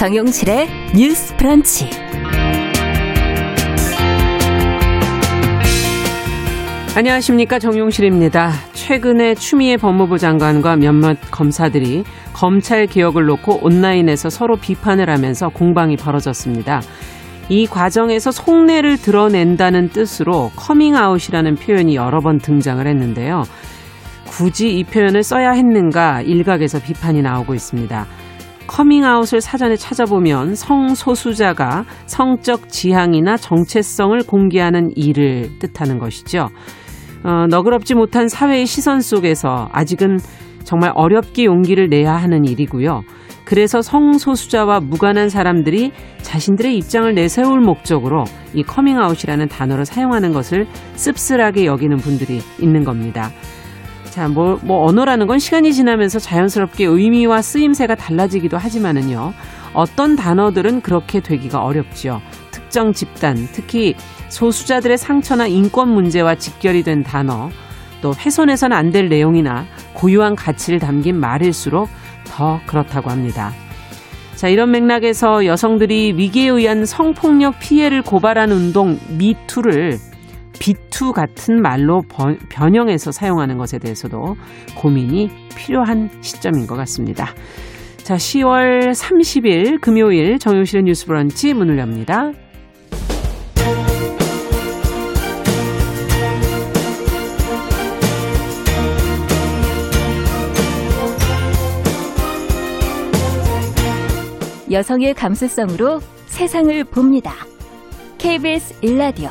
정용실의 뉴스 브런치. 안녕하십니까 정용실입니다. 최근에 추미애 법무부 장관과 몇몇 검사들이 검찰 개혁을 놓고 온라인에서 서로 비판을 하면서 공방이 벌어졌습니다. 이 과정에서 속내를 드러낸다는 뜻으로 커밍아웃이라는 표현이 여러 번 등장을 했는데요. 굳이 이 표현을 써야 했는가 일각에서 비판이 나오고 있습니다. 커밍아웃을 사전에 찾아보면 성소수자가 성적 지향이나 정체성을 공개하는 일을 뜻하는 것이죠. 어, 너그럽지 못한 사회의 시선 속에서 아직은 정말 어렵게 용기를 내야 하는 일이고요. 그래서 성소수자와 무관한 사람들이 자신들의 입장을 내세울 목적으로 이 커밍아웃이라는 단어를 사용하는 것을 씁쓸하게 여기는 분들이 있는 겁니다. 자, 뭐, 뭐, 언어라는 건 시간이 지나면서 자연스럽게 의미와 쓰임새가 달라지기도 하지만은요, 어떤 단어들은 그렇게 되기가 어렵죠. 특정 집단, 특히 소수자들의 상처나 인권 문제와 직결이 된 단어, 또 훼손해서는 안될 내용이나 고유한 가치를 담긴 말일수록 더 그렇다고 합니다. 자, 이런 맥락에서 여성들이 위기에 의한 성폭력 피해를 고발한 운동 미투를 비투 같은 말로 변형해서 사용하는 것에 대해서도 고민이 필요한 시점인 것 같습니다. 자, 10월 30일 금요일 정용실의 뉴스 브런치 문을 엽니다. 여성의 감수성으로 세상을 봅니다. KBS 일라디오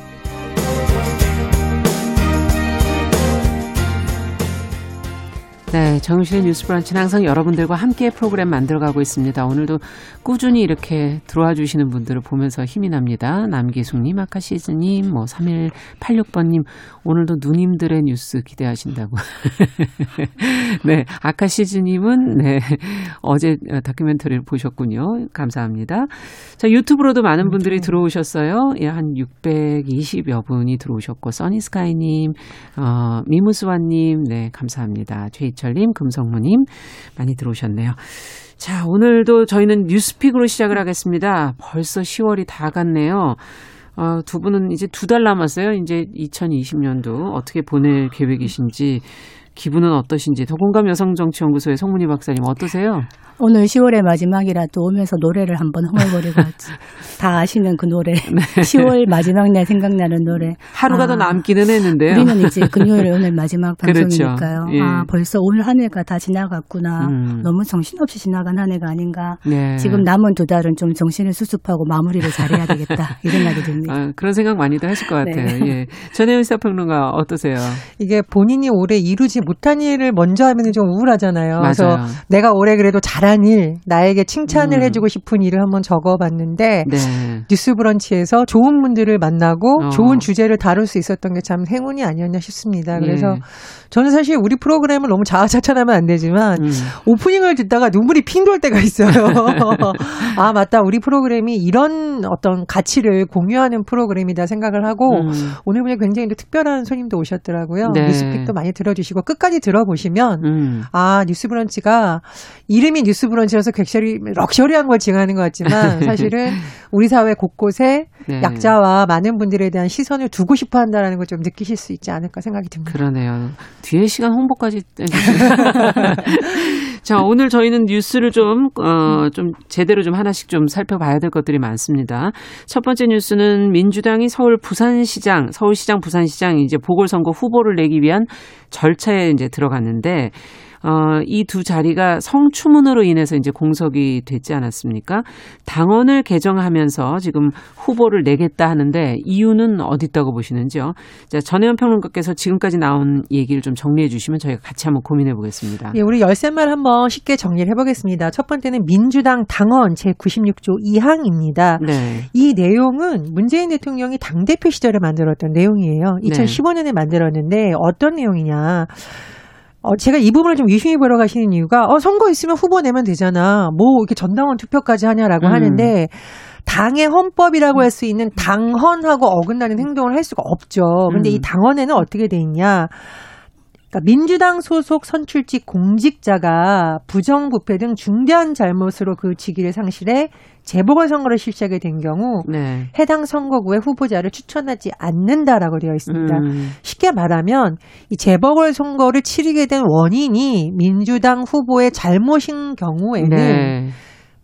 네, 정신의 뉴스 브런치는 항상 여러분들과 함께 프로그램 만들어가고 있습니다. 오늘도 꾸준히 이렇게 들어와 주시는 분들을 보면서 힘이 납니다. 남기숙님, 아카시즈님, 뭐 3186번님, 오늘도 누님들의 뉴스 기대하신다고. 네, 아카시즈님은 네, 어제 다큐멘터리를 보셨군요. 감사합니다. 자, 유튜브로도 많은 분들이 들어오셨어요. 예, 한 620여 분이 들어오셨고, 써니스카이님, 어, 미무스와님, 네, 감사합니다. 최희 이철님, 금성무님 많이 들어오셨네요. 자, 오늘도 저희는 뉴스픽으로 시작을 하겠습니다. 벌써 10월이 다 갔네요. 어, 두 분은 이제 두 달 남았어요. 이제 2020년도 어떻게 보낼 계획이신지 기분은 어떠신지 더공감 여성정치연구소의 송문희 박사님 어떠세요? 오늘 10월의 마지막이라 또 오면서 노래를 한번 흥얼거리고 왔지. 다 아시는 그 노래. 네. 10월 마지막 날 생각나는 노래. 하루가 아, 더 남기는 했는데요. 우리는 이제 금요일 오늘 마지막 그렇죠. 방송이니까요. 그렇죠. 예. 아, 벌써 오늘 한 해가 다 지나갔구나. 음. 너무 정신없이 지나간 한 해가 아닌가. 네. 지금 남은 두 달은 좀 정신을 수습하고 마무리를 잘해야 되겠다. 이 생각이 듭니다. 아, 그런 생각 많이들 하실 것 같아요. 네. 예. 전혜연 시사평론가 어떠세요? 이게 본인이 올해 이루지 못한 일을 먼저 하면 좀 우울하잖아요. 맞아요. 그래서 내가 올해 그래도 잘한 일, 나에게 칭찬을 음. 해주고 싶은 일을 한번 적어봤는데 네. 뉴스브런치에서 좋은 분들을 만나고 어. 좋은 주제를 다룰 수 있었던 게 참 행운이 아니었냐 싶습니다. 그래서 예. 저는 사실 우리 프로그램을 너무 자아자찬하면 안 되지만 음. 오프닝을 듣다가 눈물이 핑 돌 때가 있어요. 아 맞다, 우리 프로그램이 이런 어떤 가치를 공유하는 프로그램이다 생각을 하고 음. 오늘 굉장히 특별한 손님도 오셨더라고요. 네. 뉴스픽도 많이 들어주시고 끝까지 들어보시면 음. 아 뉴스브런치가 이름이 뉴스 브런치라서 객셔리 럭셔리한 걸 지향하는 것 같지만 사실은 우리 사회 곳곳에 네. 약자와 많은 분들에 대한 시선을 두고 싶어 한다라는 걸 좀 느끼실 수 있지 않을까 생각이 듭니다. 그러네요. 뒤에 시간 홍보까지 자, 오늘 저희는 뉴스를 좀, 어, 좀 제대로 좀 하나씩 좀 살펴봐야 될 것들이 많습니다. 첫 번째 뉴스는 민주당이 서울 부산시장, 서울시장, 부산시장 이제 보궐선거 후보를 내기 위한 절차에 이제 들어갔는데, 어, 이 두 자리가 성추문으로 인해서 이제 공석이 됐지 않았습니까? 당원을 개정하면서 지금 후보를 내겠다 하는데 이유는 어디 있다고 보시는지요? 자, 전혜연 평론가께서 지금까지 나온 얘기를 좀 정리해 주시면 저희가 같이 한번 고민해 보겠습니다. 예, 우리 열쇠말 한번 쉽게 정리를 해보겠습니다. 첫 번째는 민주당 당원 제96조 2항입니다. 네. 이 내용은 문재인 대통령이 당대표 시절에 만들었던 내용이에요. 2015년에 네. 만들었는데 어떤 내용이냐. 어, 제가 이 부분을 좀 유심히 보러 가시는 이유가, 어, 선거 있으면 후보 내면 되잖아. 뭐, 이렇게 전당원 투표까지 하냐라고 음. 하는데, 당의 헌법이라고 할 수 있는 당헌하고 어긋나는 행동을 할 수가 없죠. 근데 음. 이 당헌에는 어떻게 돼 있냐. 그러니까 민주당 소속 선출직 공직자가 부정부패 등 중대한 잘못으로 그 직위를 상실해 재보궐선거를 실시하게 된 경우 네. 해당 선거구의 후보자를 추천하지 않는다라고 되어 있습니다. 음. 쉽게 말하면 이 재보궐선거를 치르게 된 원인이 민주당 후보의 잘못인 경우에는 네.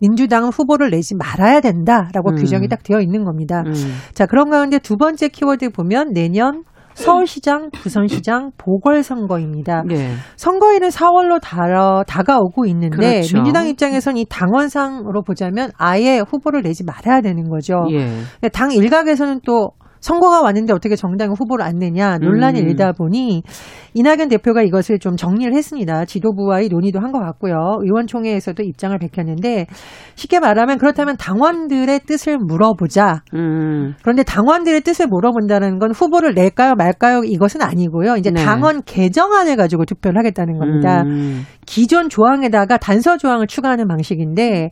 민주당은 후보를 내지 말아야 된다라고 음. 규정이 딱 되어 있는 겁니다. 음. 자, 그런 가운데 두 번째 키워드 보면 내년 서울시장, 부산시장 보궐선거입니다. 네. 선거일은 4월로 다, 다가오고 있는데 그렇죠. 민주당 입장에서는 이 당원상으로 보자면 아예 후보를 내지 말아야 되는 거죠. 예. 당 일각에서는 또 선거가 왔는데 어떻게 정당 후보를 안 내냐 논란이 음. 일다 보니 이낙연 대표가 이것을 좀 정리를 했습니다. 지도부와의 논의도 한 것 같고요. 의원총회에서도 입장을 밝혔는데 쉽게 말하면 그렇다면 당원들의 뜻을 물어보자. 음. 그런데 당원들의 뜻을 물어본다는 건 후보를 낼까요 말까요 이것은 아니고요. 이제 네. 당원 개정안을 가지고 투표를 하겠다는 겁니다. 음. 기존 조항에다가 단서 조항을 추가하는 방식인데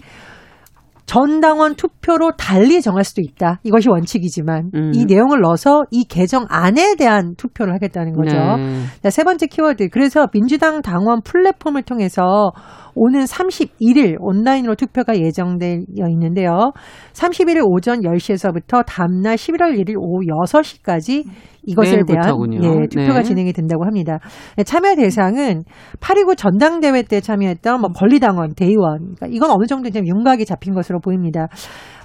전당원 투표로 달리 정할 수도 있다. 이것이 원칙이지만 음. 이 내용을 넣어서 이 개정 안에 대한 투표를 하겠다는 거죠. 네. 자, 세 번째 키워드. 그래서 민주당 당원 플랫폼을 통해서 오는 31일 온라인으로 투표가 예정되어 있는데요. 31일 오전 10시에서부터 다음날 11월 1일 오후 6시까지 이것에 대한 예, 투표가 네. 진행이 된다고 합니다. 네, 참여 대상은 8.29 전당대회 때 참여했던 뭐 권리당원, 대의원, 그러니까 이건 어느 정도 좀 윤곽이 잡힌 것으로 보입니다.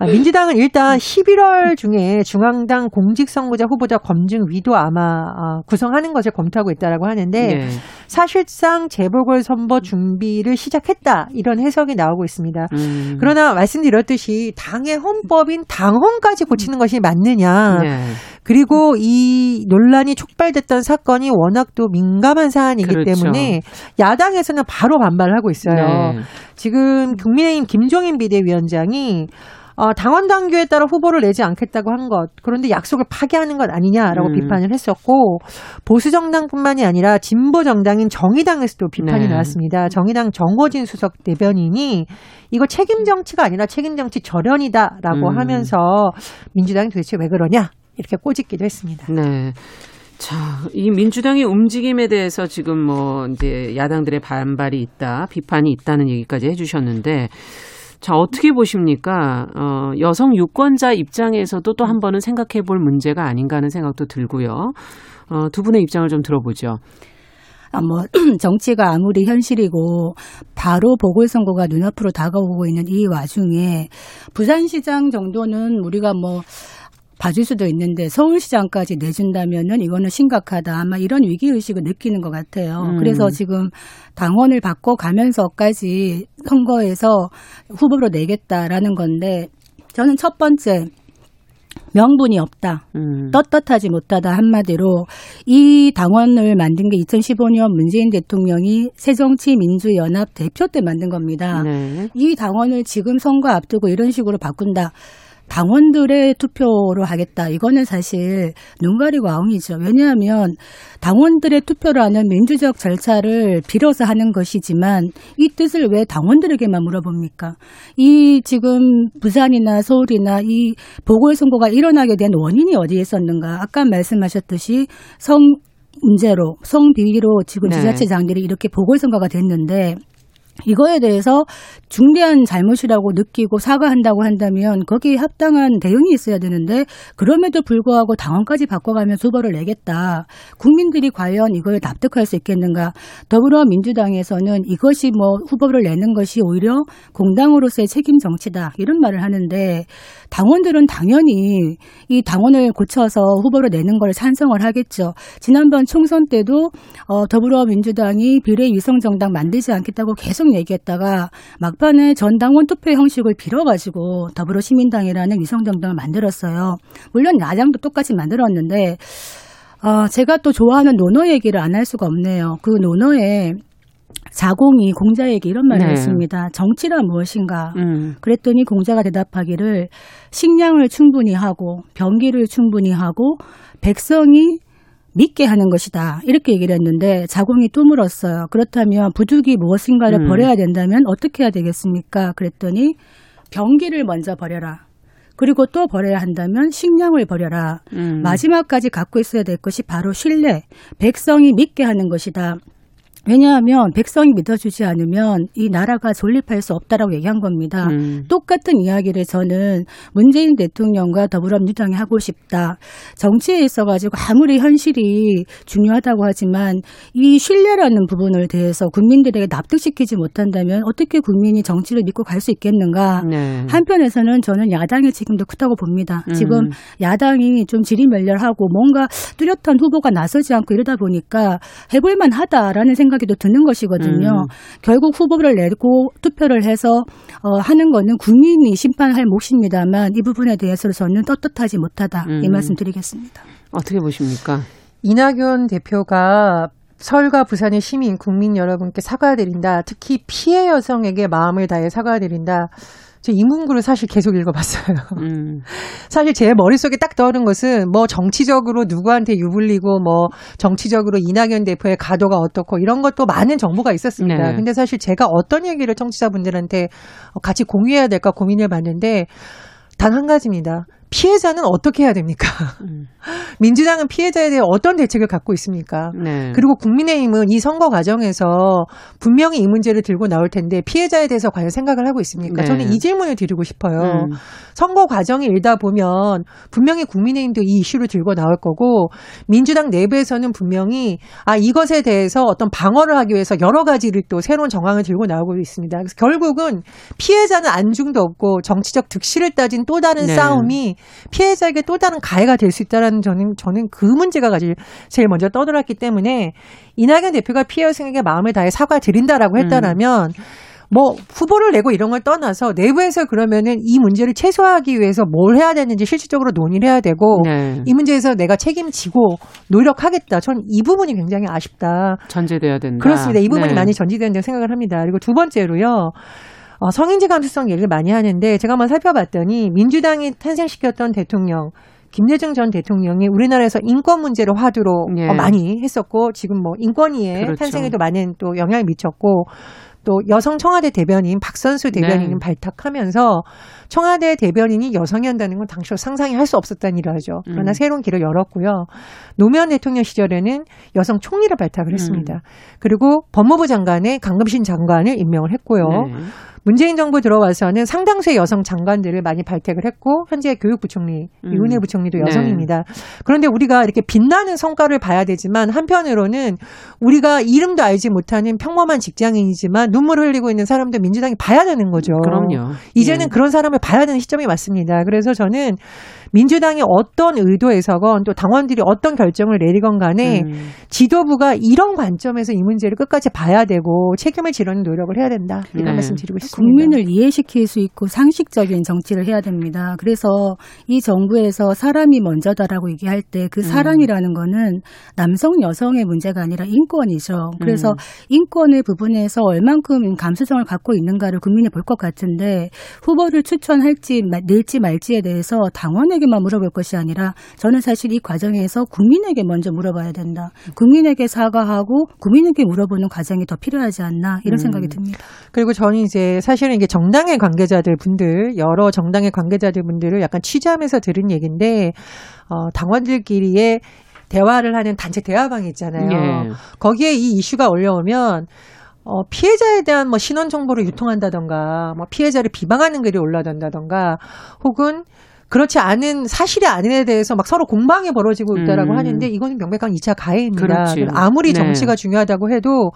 아, 민주당은 일단 11월 중에 중앙당 공직선거자 후보자 검증 위도 아마 아, 구성하는 것을 검토하고 있다라고 하는데 네. 사실상 재보궐 선거 준비를 시작했다 이런 해석이 나오고 있습니다. 음. 그러나 말씀드렸듯이 당의 헌법인 당헌까지 고치는 것이 맞느냐? 네. 그리고 이 논란이 촉발됐던 사건이 워낙 또 민감한 사안이기 그렇죠. 때문에 야당에서는 바로 반발을 하고 있어요. 네. 지금 국민의힘 김종인 비대위원장이 어, 당원 당규에 따라 후보를 내지 않겠다고 한 것, 그런데 약속을 파기하는 것 아니냐라고 음. 비판을 했었고, 보수 정당뿐만이 아니라 진보 정당인 정의당에서도 비판이 네. 나왔습니다. 정의당 정호진 수석 대변인이 이거 책임 정치가 아니라 책임 정치 절연이다라고 음. 하면서 민주당이 도대체 왜 그러냐 이렇게 꼬집기도 했습니다. 네. 자, 이 민주당의 움직임에 대해서 지금 뭐 이제 야당들의 반발이 있다, 비판이 있다는 얘기까지 해주셨는데, 자, 어떻게 보십니까? 어, 여성 유권자 입장에서도 또 한 번은 생각해 볼 문제가 아닌가 하는 생각도 들고요. 어, 두 분의 입장을 좀 들어보죠. 아, 뭐, 정치가 아무리 현실이고, 바로 보궐선거가 눈앞으로 다가오고 있는 이 와중에, 부산시장 정도는 우리가 뭐, 봐줄 수도 있는데 서울시장까지 내준다면은 이거는 심각하다. 아마 이런 위기 의식을 느끼는 것 같아요. 음. 그래서 지금 당원을 바꿔 가면서까지 선거에서 후보로 내겠다라는 건데 저는 첫 번째 명분이 없다. 음. 떳떳하지 못하다 한마디로 이 당원을 만든 게 2015년 문재인 대통령이 새정치민주연합 대표 때 만든 겁니다. 네. 이 당원을 지금 선거 앞두고 이런 식으로 바꾼다. 당원들의 투표로 하겠다. 이거는 사실 눈 가리고 아웅이죠. 왜냐하면 당원들의 투표를 하는 민주적 절차를 빌어서 하는 것이지만 이 뜻을 왜 당원들에게만 물어봅니까? 이 지금 부산이나 서울이나 이 보궐선거가 일어나게 된 원인이 어디에 있었는가? 아까 말씀하셨듯이 성 문제로 성비위로 지금 네. 지자체장들이 이렇게 보궐선거가 됐는데 이거에 대해서 중대한 잘못이라고 느끼고 사과한다고 한다면 거기에 합당한 대응이 있어야 되는데 그럼에도 불구하고 당원까지 바꿔가면 수벌을 내겠다. 국민들이 과연 이걸 납득할 수 있겠는가? 더불어민주당에서는 이것이 뭐 후보를 내는 것이 오히려 공당으로서의 책임 정치다 이런 말을 하는데 당원들은 당연히 이 당원을 고쳐서 후보를 내는 걸 찬성을 하겠죠. 지난번 총선 때도 어, 더불어민주당이 비례 위성 정당 만들지 않겠다고 계속 얘기했다가 막 판에 전당원 투표 형식을 빌어가지고 더불어시민당이라는 위성정당을 만들었어요. 물론 야당도 똑같이 만들었는데 어, 제가 또 좋아하는 논어 얘기를 안 할 수가 없네요. 그 논어에 자공이 공자에게 이런 말을 네. 했습니다. 정치란 무엇인가? 음. 그랬더니 공자가 대답하기를 식량을 충분히 하고 병기를 충분히 하고 백성이 믿게 하는 것이다. 이렇게 얘기를 했는데 자공이 또 물었어요. 그렇다면 부득이 무엇인가를 음. 버려야 된다면 어떻게 해야 되겠습니까? 그랬더니 병기를 먼저 버려라. 그리고 또 버려야 한다면 식량을 버려라. 음. 마지막까지 갖고 있어야 될 것이 바로 신뢰, 백성이 믿게 하는 것이다. 왜냐하면 백성이 믿어주지 않으면 이 나라가 존립할 수 없다라고 얘기한 겁니다. 음. 똑같은 이야기를 저는 문재인 대통령과 더불어민주당이 하고 싶다. 정치에 있어 가지고 아무리 현실이 중요하다고 하지만 이 신뢰라는 부분을 대해서 국민들에게 납득시키지 못한다면 어떻게 국민이 정치를 믿고 갈 수 있겠는가? 네. 한편에서는 저는 야당의 책임도 크다고 봅니다. 음. 지금 야당이 좀 지리멸렬하고 뭔가 뚜렷한 후보가 나서지 않고 이러다 보니까 해볼 만 하다라는 생각 생각이 또 드는 것이거든요. 음. 결국 후보를 내고 투표를 해서 어, 하는 거는 국민이 심판할 몫입니다만 이 부분에 대해서 저는 떳떳하지 못하다 음. 이 말씀 드리겠습니다. 어떻게 보십니까? 이낙연 대표가 서울과 부산의 시민, 국민 여러분께 사과드린다. 특히 피해 여성에게 마음을 다해 사과드린다. 저 인문구를 사실 계속 읽어봤어요. 음. 사실 제 머릿속에 딱 떠오른 것은 뭐 정치적으로 누구한테 유불리고 뭐 정치적으로 이낙연 대표의 가도가 어떻고 이런 것도 많은 정보가 있었습니다. 네. 근데 사실 제가 어떤 얘기를 청취자분들한테 같이 공유해야 될까 고민을 봤는데 단 한 가지입니다. 피해자는 어떻게 해야 됩니까? 음. 민주당은 피해자에 대해 어떤 대책을 갖고 있습니까? 네. 그리고 국민의힘은 이 선거 과정에서 분명히 이 문제를 들고 나올 텐데 피해자에 대해서 과연 생각을 하고 있습니까? 네. 저는 이 질문을 드리고 싶어요. 음. 선거 과정이 일다 보면 분명히 국민의힘도 이 이슈를 들고 나올 거고 민주당 내부에서는 분명히 아 이것에 대해서 어떤 방어를 하기 위해서 여러 가지를 또 새로운 정황을 들고 나오고 있습니다. 그래서 결국은 피해자는 안중도 없고 정치적 득실을 따진 또 다른 네. 싸움이 피해자에게 또 다른 가해가 될 수 있다라는 저는 저는 그 문제가 가지 제일 먼저 떠들었기 때문에 이낙연 대표가 피해 여성에게 마음을 다해 사과 드린다라고 했다라면 음. 뭐 후보를 내고 이런 걸 떠나서 내부에서 그러면은 이 문제를 최소화하기 위해서 뭘 해야 되는지 실질적으로 논의를 해야 되고 네. 이 문제에서 내가 책임지고 노력하겠다. 전이 부분이 굉장히 아쉽다. 전제돼야 된다. 그렇습니다. 이 부분이 네. 많이 전제된다고 생각을 합니다. 그리고 두 번째로요. 어, 성인지 감수성 얘기를 많이 하는데 제가 한번 살펴봤더니 민주당이 탄생시켰던 대통령 김대중 전 대통령이 우리나라에서 인권 문제를 화두로 예. 어, 많이 했었고 지금 뭐 인권위의 그렇죠. 탄생에도 많은 또 영향을 미쳤고 또 여성 청와대 대변인 박선수 대변인은 네. 발탁하면서 청와대 대변인이 여성이 한다는 건 당시로 상상이 할 수 없었다는 일을 하죠. 그러나 음. 새로운 길을 열었고요. 노무현 대통령 시절에는 여성 총리를 발탁을 했습니다. 음. 그리고 법무부 장관에 강금신 장관을 임명을 했고요. 네. 문재인 정부 들어와서는 상당수의 여성 장관들을 많이 발탁을 했고 현재 교육부총리 음. 이은혜 부총리도 네. 여성입니다. 네. 그런데 우리가 이렇게 빛나는 성과를 봐야 되지만 한편으로는 우리가 이름도 알지 못하는 평범한 직장인이지만 눈물을 흘리고 있는 사람도 민주당이 봐야 되는 거죠. 그럼요. 이제는 예. 그런 사람을 봐야 되는 시점이 맞습니다. 그래서 저는 민주당이 어떤 의도에서건 또 당원들이 어떤 결정을 내리건 간에 음. 지도부가 이런 관점에서 이 문제를 끝까지 봐야 되고 책임을 지르는 노력을 해야 된다. 이런 네. 말씀 드리고 싶습니다. 국민을 이해시킬 수 있고 상식적인 정치를 해야 됩니다. 그래서 이 정부에서 사람이 먼저다라고 얘기할 때 그 사람이라는 음. 거는 남성 여성의 문제가 아니라 인권이죠. 그래서 음. 인권의 부분에서 얼만큼 감수성을 갖고 있는가를 국민이 볼 것 같은데 후보를 추천할지 낼지 말지에 대해서 당원 의 국민에게만 물어볼 것이 아니라 저는 사실 이 과정에서 국민에게 먼저 물어봐야 된다. 국민에게 사과하고 국민에게 물어보는 과정이 더 필요하지 않나 이런 음. 생각이 듭니다. 그리고 저는 이제 사실은 이게 정당의 관계자들 분들 여러 정당의 관계자들 분들을 약간 취재하면서 들은 얘기인데 어, 당원들끼리의 대화를 하는 단체 대화방이 있잖아요. 예. 거기에 이 이슈가 올려오면 어, 피해자에 대한 뭐 신원 정보를 유통한다던가, 뭐 피해자를 비방하는 글이 올라간다던가, 혹은 그렇지 않은 사실이 아닌 에 대해서 막 서로 공방이 벌어지고 있다라고 음. 하는데 이거는 명백한 2차 가해입니다. 그렇지. 아무리 네. 정치가 중요하다고 해도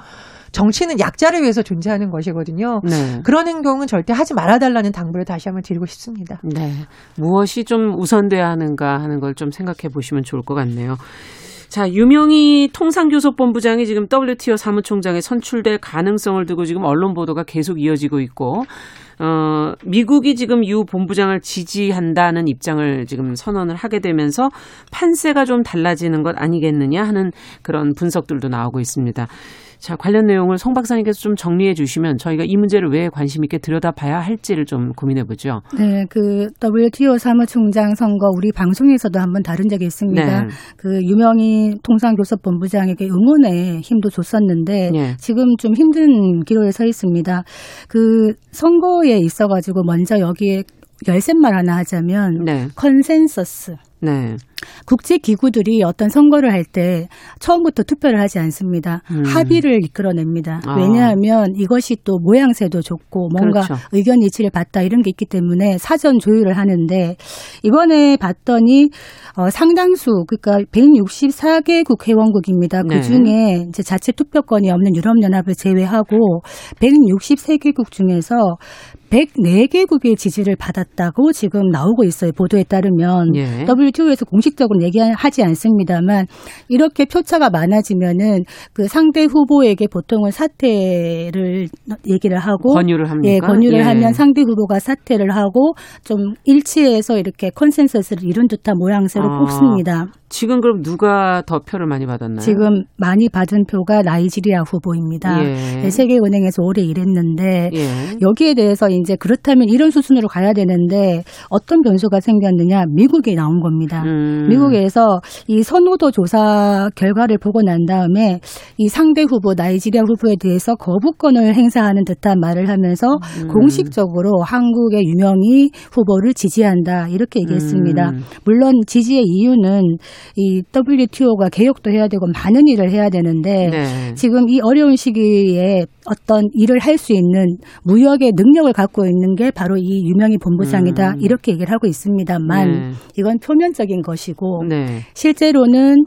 정치는 약자를 위해서 존재하는 것이거든요. 네. 그런 행동은 절대 하지 말아달라는 당부를 다시 한번 드리고 싶습니다. 네. 무엇이 좀 우선돼야 하는가 하는 걸 좀 생각해 보시면 좋을 것 같네요. 자, 유명희 통상교섭본부장이 지금 WTO 사무총장에 선출될 가능성을 두고 지금 언론 보도가 계속 이어지고 있고 어, 미국이 지금 유 본부장을 지지한다는 입장을 지금 선언을 하게 되면서 판세가 좀 달라지는 것 아니겠느냐 하는 그런 분석들도 나오고 있습니다. 자, 관련 내용을 송 박사님께서 좀 정리해 주시면 저희가 이 문제를 왜 관심 있게 들여다봐야 할지를 좀 고민해 보죠. 네, 그 WTO 사무총장 선거 우리 방송에서도 한번 다룬 적이 있습니다. 네. 그 유명희 통상교섭본부장에게 응원의 힘도 줬었는데 네. 지금 좀 힘든 기로에 서 있습니다. 그 선거에 있어 가지고 먼저 여기에 열쇠말 하나 하자면 네. 컨센서스. 네. 국제 기구들이 어떤 선거를 할 때 처음부터 투표를 하지 않습니다. 음. 합의를 이끌어냅니다. 아. 왜냐하면 이것이 또 모양새도 좋고 뭔가 그렇죠. 의견 일치를 받다 이런 게 있기 때문에 사전 조율을 하는데 이번에 봤더니 어, 상당수 그러니까 164개국 회원국입니다. 그 네. 중에 이제 자체 투표권이 없는 유럽연합을 제외하고 163개국 중에서 104개국의 지지를 받았다고 지금 나오고 있어요. 보도에 따르면 예. WTO에서 공식적으로 얘기하지 않습니다만 이렇게 표차가 많아지면은 그 상대 후보에게 보통은 사퇴를 얘기를 하고 권유를 합니까? 예, 권유를 예. 하면 상대 후보가 사퇴를 하고 좀 일치해서 이렇게 컨센서스를 이룬 듯한 모양새로 아. 뽑습니다. 지금 그럼 누가 더 표를 많이 받았나요? 지금 많이 받은 표가 나이지리아 후보입니다. 예. 네, 세계은행에서 오래 일했는데 예. 여기에 대해서 이제 그렇다면 이런 수순으로 가야 되는데 어떤 변수가 생겼느냐 미국이 나온 겁니다. 음. 미국에서 이 선호도 조사 결과를 보고 난 다음에 이 상대 후보 나이지리아 후보에 대해서 거부권을 행사하는 듯한 말을 하면서 음. 공식적으로 한국의 유명희 후보를 지지한다 이렇게 얘기했습니다. 음. 물론 지지의 이유는 이 WTO가 개혁도 해야 되고 많은 일을 해야 되는데 네. 지금 이 어려운 시기에 어떤 일을 할 수 있는 무역의 능력을 갖고 있는 게 바로 이 유명희 본부장이다 음. 이렇게 얘기를 하고 있습니다만 네. 이건 표면적인 것이고 네. 실제로는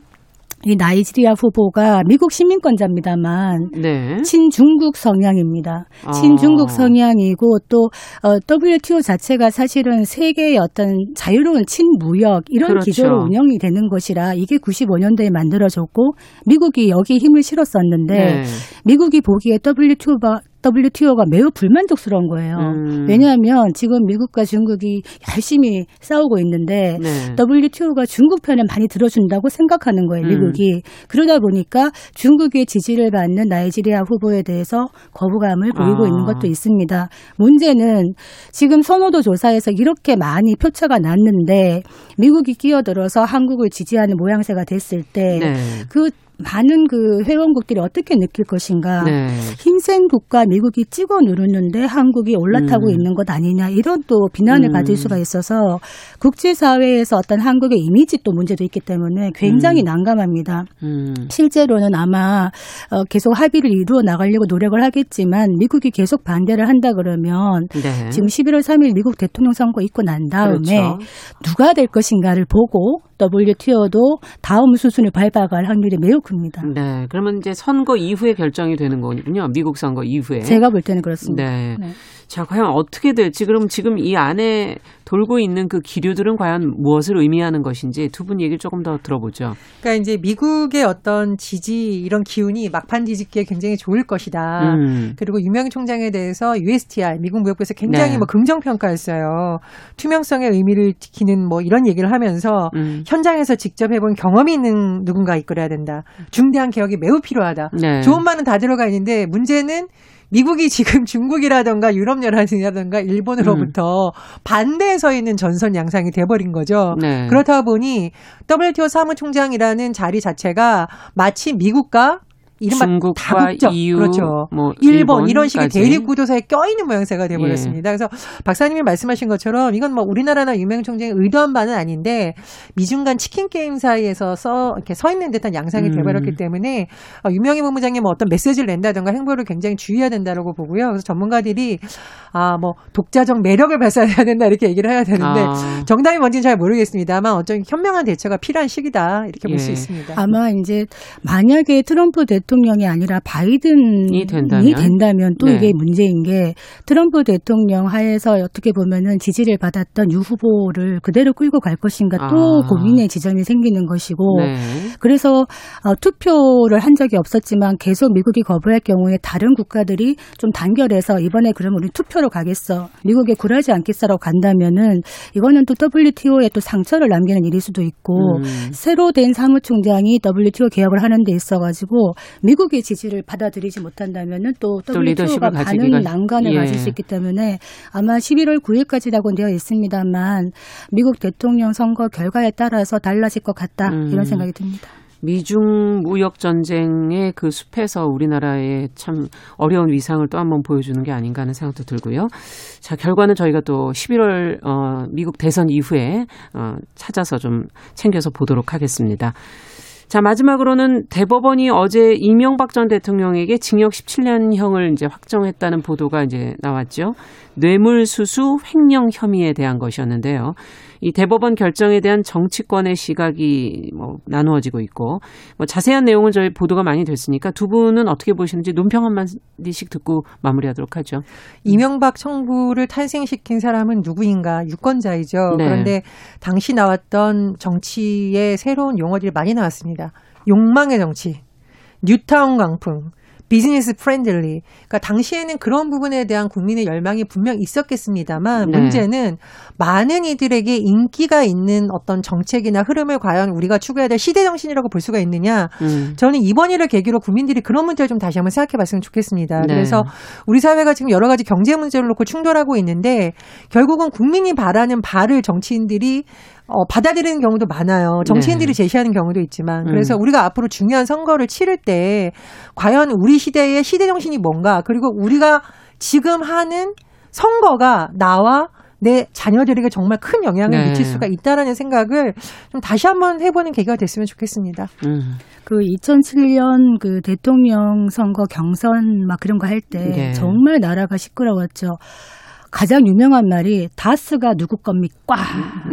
이 나이지리아 후보가 미국 시민권자입니다만 네. 친중국 성향입니다. 아. 친중국 성향이고 또 어, WTO 자체가 사실은 세계의 어떤 자유로운 친무역 이런 그렇죠. 기조로 운영이 되는 것이라 이게 95년도에 만들어졌고 미국이 여기 힘을 실었었는데 네. 미국이 보기에 WTO가 WTO가 매우 불만족스러운 거예요. 음. 왜냐하면 지금 미국과 중국이 열심히 싸우고 있는데 네. WTO가 중국 편에 많이 들어준다고 생각하는 거예요, 음. 미국이. 음. 그러다 보니까 중국의 지지를 받는 나이지리아 후보에 대해서 거부감을 보이고 아. 있는 것도 있습니다. 문제는 지금 선호도 조사에서 이렇게 많이 표차가 났는데 미국이 끼어들어서 한국을 지지하는 모양새가 됐을 때그 네. 그 많은 그 회원국들이 어떻게 느낄 것인가. 네. 힘센 국가 미국이 찍어 누르는데 한국이 올라타고 음. 있는 것 아니냐 이런 또 비난을 음. 받을 수가 있어서 국제사회에서 어떤 한국의 이미지 또 문제도 있기 때문에 굉장히 음. 난감합니다. 음. 실제로는 아마 어, 계속 합의를 이루어 나가려고 노력을 하겠지만 미국이 계속 반대를 한다 그러면 네. 지금 11월 3일 미국 대통령 선거 있고 난 다음에 그렇죠. 누가 될 것인가를 보고 WTO도 다음 수순을 밟아갈 확률이 매우 큽니다. 네. 그러면 이제 선거 이후에 결정이 되는 거군요. 미국 선거 이후에. 제가 볼 때는 그렇습니다. 네. 네. 자, 과연 어떻게 될지 그럼 지금 이 안에 돌고 있는 그 기류들은 과연 무엇을 의미하는 것인지 두 분 얘기를 조금 더 들어보죠. 그러니까 이제 미국의 어떤 지지 이런 기운이 막판 뒤집기에 굉장히 좋을 것이다. 음. 그리고 유명 총장에 대해서 USTR 미국 무역부에서 굉장히 네. 뭐 긍정 평가했어요. 투명성의 의미를 지키는 뭐 이런 얘기를 하면서 음. 현장에서 직접 해본 경험이 있는 누군가 이끌어야 된다. 중대한 개혁이 매우 필요하다. 네. 좋은 말은 다 들어가 있는데 문제는 미국이 지금 중국이라던가 유럽연합이라던가 일본으로부터 음. 반대에 서 있는 전선 양상이 돼버린 거죠. 네. 그렇다 보니 WTO 사무총장이라는 자리 자체가 마치 미국과 이른바 중국과 다국적 EU, 그렇죠. 뭐 일본 이런 식의 대립 구도사에 껴있는 모양새가 돼버렸습니다. 예. 그래서 박사님이 말씀하신 것처럼 이건 뭐 우리나라나 유명 총장이 의도한 바는 아닌데 미중 간 치킨 게임 사이에서 써 이렇게 서 있는 듯한 양상이 음. 돼버렸기 때문에 어, 유명희 본부장이 뭐 어떤 메시지를 낸다든가 행보를 굉장히 주의해야 된다라고 보고요. 그래서 전문가들이 아 뭐 독자적 매력을 발산해야 된다 이렇게 얘기를 해야 되는데 아. 정답이 뭔지는 잘 모르겠습니다만 어떤 현명한 대처가 필요한 시기다 이렇게 예. 볼수 있습니다. 아마 이제 만약에 트럼프 대통령 대통령이 아니라 바이든이 된다면, 된다면 또 네. 이게 문제인 게 트럼프 대통령 하에서 어떻게 보면은 지지를 받았던 유 후보를 그대로 끌고 갈 것인가 또 아. 고민의 지점이 생기는 것이고 네. 그래서 어, 투표를 한 적이 없었지만 계속 미국이 거부할 경우에 다른 국가들이 좀 단결해서 이번에 그러면 우리 투표로 가겠어. 미국에 굴하지 않겠어라고 간다면은 이거는 또 WTO에 또 상처를 남기는 일일 수도 있고 음. 새로 된 사무총장이 WTO 개혁을 하는 데 있어가지고 미국의 지지를 받아들이지 못한다면은 또, 또 WTO가 많은 난관을 예. 가질 수 있기 때문에 아마 11월 9일까지 라고 되어 있습니다만 미국 대통령 선거 결과에 따라서 달라질 것 같다 음. 이런 생각이 듭니다. 미중 무역 전쟁의 그 숲에서 우리나라의 참 어려운 위상을 또 한번 보여주는 게 아닌가 하는 생각도 들고요. 자, 결과는 저희가 또 11월 어 미국 대선 이후에 어 찾아서 좀 챙겨서 보도록 하겠습니다. 자, 마지막으로는 대법원이 어제 이명박 전 대통령에게 징역 17년형을 이제 확정했다는 보도가 이제 나왔죠. 뇌물수수 횡령 혐의에 대한 것이었는데요. 이 대법원 결정에 대한 정치권의 시각이 뭐 나누어지고 있고 뭐 자세한 내용은 저희 보도가 많이 됐으니까 두 분은 어떻게 보시는지 논평 한 마디씩 듣고 마무리하도록 하죠. 이명박 청구를 탄생시킨 사람은 누구인가 유권자이죠. 네. 그런데 당시 나왔던 정치의 새로운 용어들이 많이 나왔습니다. 욕망의 정치, 뉴타운 강풍, 비즈니스 friendly. 그러니까 당시에는 그런 부분에 대한 국민의 열망이 분명 있었겠습니다만 네. 문제는 많은 이들에게 인기가 있는 어떤 정책이나 흐름을 과연 우리가 추구해야 될 시대 정신이라고 볼 수가 있느냐. 음. 저는 이번 일을 계기로 국민들이 그런 문제를 좀 다시 한번 생각해 봤으면 좋겠습니다. 네. 그래서 우리 사회가 지금 여러 가지 경제 문제를 놓고 충돌하고 있는데 결국은 국민이 바라는 바를 정치인들이 어, 받아들이는 경우도 많아요. 정치인들이 네. 제시하는 경우도 있지만. 그래서 음. 우리가 앞으로 중요한 선거를 치를 때 과연 우리 시대의 시대 정신이 뭔가 그리고 우리가 지금 하는 선거가 나와 내 자녀들에게 정말 큰 영향을 네. 미칠 수가 있다라는 생각을 좀 다시 한번 해보는 계기가 됐으면 좋겠습니다. 음. 그 2007년 그 대통령 선거 경선 막 그런 거 할때 네. 정말 나라가 시끄러웠죠. 가장 유명한 말이 다스가 누구 겁니까?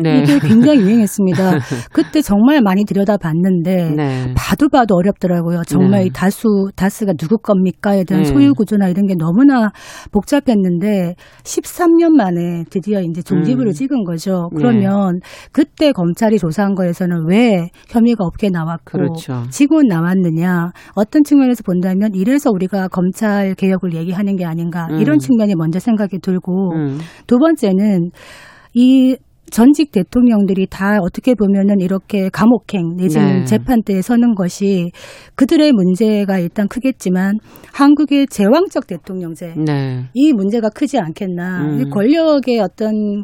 네. 이게 굉장히 유행했습니다. 그때 정말 많이 들여다봤는데 네. 봐도 봐도 어렵더라고요. 정말 네. 다수 다스가 누구 겁니까에 대한 네. 소유 구조나 이런 게 너무나 복잡했는데 13년 만에 드디어 이제 종지부를 음. 찍은 거죠. 네. 그러면 그때 검찰이 조사한 거에서는 왜 혐의가 없게 나왔고 그렇죠. 지금 나왔느냐? 어떤 측면에서 본다면 이래서 우리가 검찰 개혁을 얘기하는 게 아닌가 이런 음. 측면이 먼저 생각이 들고 음. 두 번째는 이 전직 대통령들이 다 어떻게 보면은 이렇게 감옥행 내지는 네. 재판대에 서는 것이 그들의 문제가 일단 크겠지만 한국의 제왕적 대통령제 네. 이 문제가 크지 않겠나 음. 권력의 어떤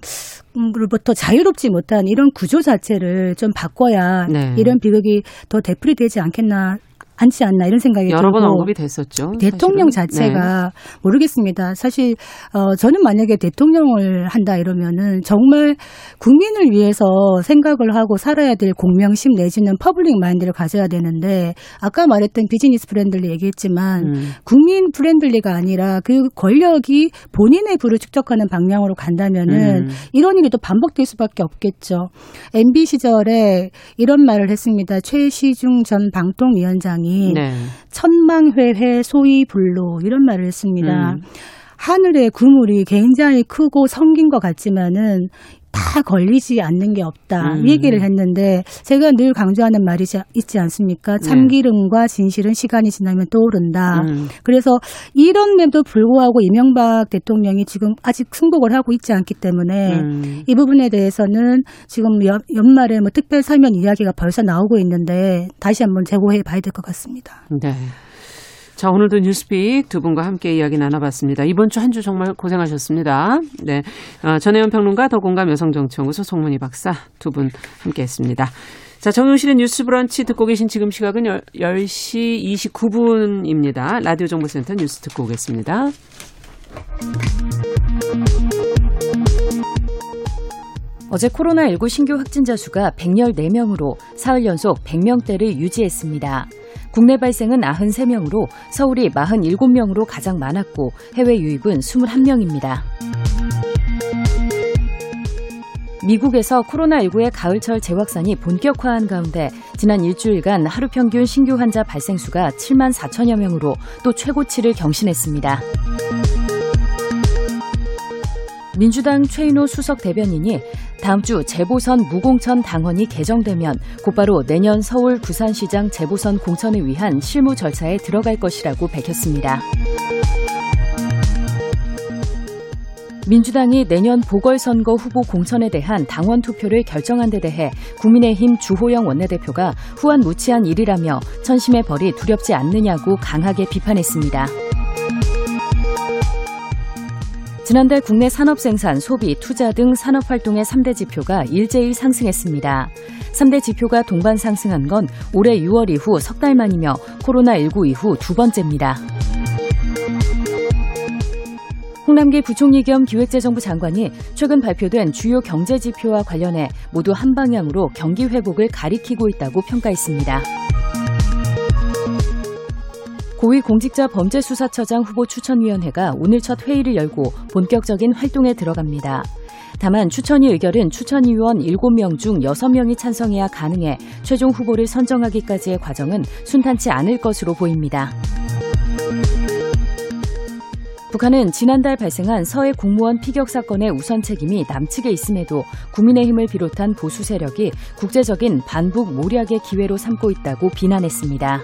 으로부터 자유롭지 못한 이런 구조 자체를 좀 바꿔야 네. 이런 비극이 더 되풀이되지 않겠나 않지 않나 이런 생각이 여러 번 언급이 됐었죠. 대통령 사실은. 자체가 네. 모르겠습니다. 사실 어 저는 만약에 대통령을 한다 이러면은 정말 국민을 위해서 생각을 하고 살아야 될 공명심 내지는 public mind를 가져야 되는데 아까 말했던 비즈니스 friendly 얘기했지만 음. 국민 friendly가 아니라 그 권력이 본인의 부를 축적하는 방향으로 간다면은 음. 이런 일이 또 반복될 수밖에 없겠죠. MB 시절에 이런 말을 했습니다. 최시중 전 방통위원장이 네. 천망회회 소위 불로 이런 말을 했습니다. 음. 하늘의 그물이 굉장히 크고 성긴 것 같지만은 다 걸리지 않는 게 없다. 음. 이 얘기를 했는데 제가 늘 강조하는 말이 있지 않습니까? 네. 참기름과 진실은 시간이 지나면 떠오른다. 음. 그래서 이런데도 불구하고 이명박 대통령이 지금 아직 승복을 하고 있지 않기 때문에 음. 이 부분에 대해서는 지금 연, 연말에 뭐 특별 사면 이야기가 벌써 나오고 있는데 다시 한번 재고해 봐야 될 것 같습니다. 네. 자, 오늘도 뉴스픽 두 분과 함께 이야기 나눠봤습니다. 이번 주한주 정말 고생하셨습니다. 네. 어, 전혜연 평론가 더공감 여성정치연구소 송문희 박사 두 분 함께 했습니다. 자, 정용실의 뉴스 브런치 듣고 계신 지금 시각은 10시 29분입니다. 라디오 정보센터 뉴스 듣고 오겠습니다. 어제 코로나19 신규 확진자 수가 114명으로 사흘 연속 100명대를 유지했습니다. 국내 발생은 93명으로 서울이 47명으로 가장 많았고 해외 유입은 21명입니다. 미국에서 코로나19의 가을철 재확산이 본격화한 가운데 지난 일주일간 하루 평균 신규 환자 발생 수가 7만 4천여 명으로 또 최고치를 경신했습니다. 민주당 최인호 수석 대변인이 다음 주 재보선 무공천 당헌이 개정되면 곧바로 내년 서울 부산시장 재보선 공천을 위한 실무 절차에 들어갈 것이라고 밝혔습니다. 민주당이 내년 보궐선거 후보 공천에 대한 당원 투표를 결정한 데 대해 국민의힘 주호영 원내대표가 후한 무치한 일이라며 천심의 벌이 두렵지 않느냐고 강하게 비판했습니다. 지난달 국내 산업 생산, 소비, 투자 등 산업 활동의 3대 지표가 일제히 상승했습니다. 3대 지표가 동반 상승한 건 올해 6월 이후 석 달 만이며 코로나19 이후 두 번째입니다. 홍남기 부총리 겸 기획재정부 장관이 최근 발표된 주요 경제 지표와 관련해 모두 한 방향으로 경기 회복을 가리키고 있다고 평가했습니다. 고위공직자범죄수사처장 후보 추천위원회가 오늘 첫 회의를 열고 본격적인 활동에 들어갑니다. 다만 추천위 의결은 추천위원 7명 중 6명이 찬성해야 가능해 최종 후보를 선정하기까지의 과정은 순탄치 않을 것으로 보입니다. 북한은 지난달 발생한 서해 공무원 피격 사건의 우선 책임이 남측에 있음에도 국민의힘을 비롯한 보수 세력이 국제적인 반북 모략의 기회로 삼고 있다고 비난했습니다.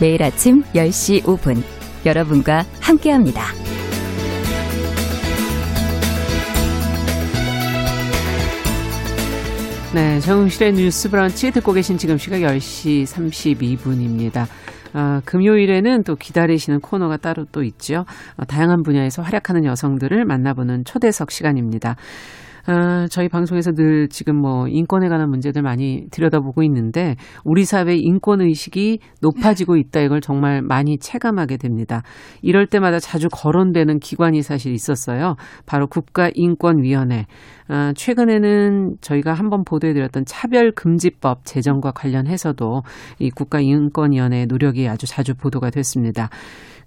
매일 아침 10시 5분 여러분과 함께합니다. 네, 정용실의 뉴스 브런치 듣고 계신 지금 시각 10시 32분입니다. 아, 금요일에는 또 기다리시는 코너가 따로 또 있죠. 어, 다양한 분야에서 활약하는 여성들을 만나보는 초대석 시간입니다. 어, 저희 방송에서 늘 지금 뭐 인권에 관한 문제들 많이 들여다보고 있는데 우리 사회 인권 의식이 높아지고 있다 이걸 정말 많이 체감하게 됩니다. 이럴 때마다 자주 거론되는 기관이 사실 있었어요. 바로 국가인권위원회. 어, 최근에는 저희가 한번 보도해드렸던 차별금지법 제정과 관련해서도 이 국가인권위원회의 노력이 아주 자주 보도가 됐습니다.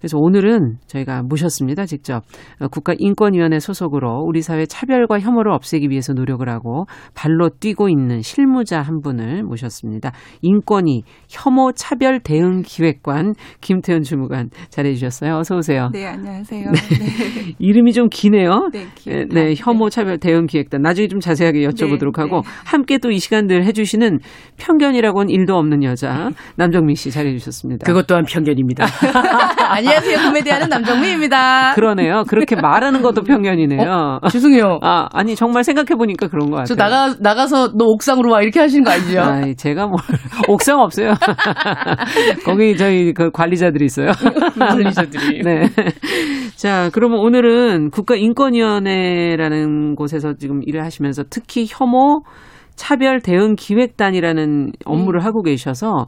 그래서 오늘은 저희가 모셨습니다. 직접 어, 국가인권위원회 소속으로 우리 사회 차별과 혐오를 없애기 위해서 노력을 하고 발로 뛰고 있는 실무자 한 분을 모셨습니다. 인권위 혐오 차별 대응 기획관 김태현 주무관 잘해 주셨어요. 어서 오세요. 네, 안녕하세요. 네. 네. 이름이 좀 기네요. 네, 네, 네, 혐오 차별 대응 기획단. 나중에 좀 자세하게 여쭤보도록 네, 하고 네. 함께 또 이 시간들 해 주시는 편견이라고는 일도 없는 여자 남정민 씨 잘해 주셨습니다. 그것 또한 편견입니다. 아니 안녕하세요. 코미디하는 남정미입니다. 그러네요. 그렇게 말하는 것도 편견이네요. 어? 죄송해요. 아, 아니, 정말 생각해 보니까 그런 것 같아요. 저 나가, 나가서 너 옥상으로 와. 이렇게 하시는 거 아니죠? 아 제가 뭐, 옥상 없어요. 거기 저희 그 관리자들이 있어요. 관리자들이. 네. 자, 그러면 오늘은 국가인권위원회라는 곳에서 지금 일을 하시면서 특히 혐오 차별 대응 기획단이라는 업무를 음. 하고 계셔서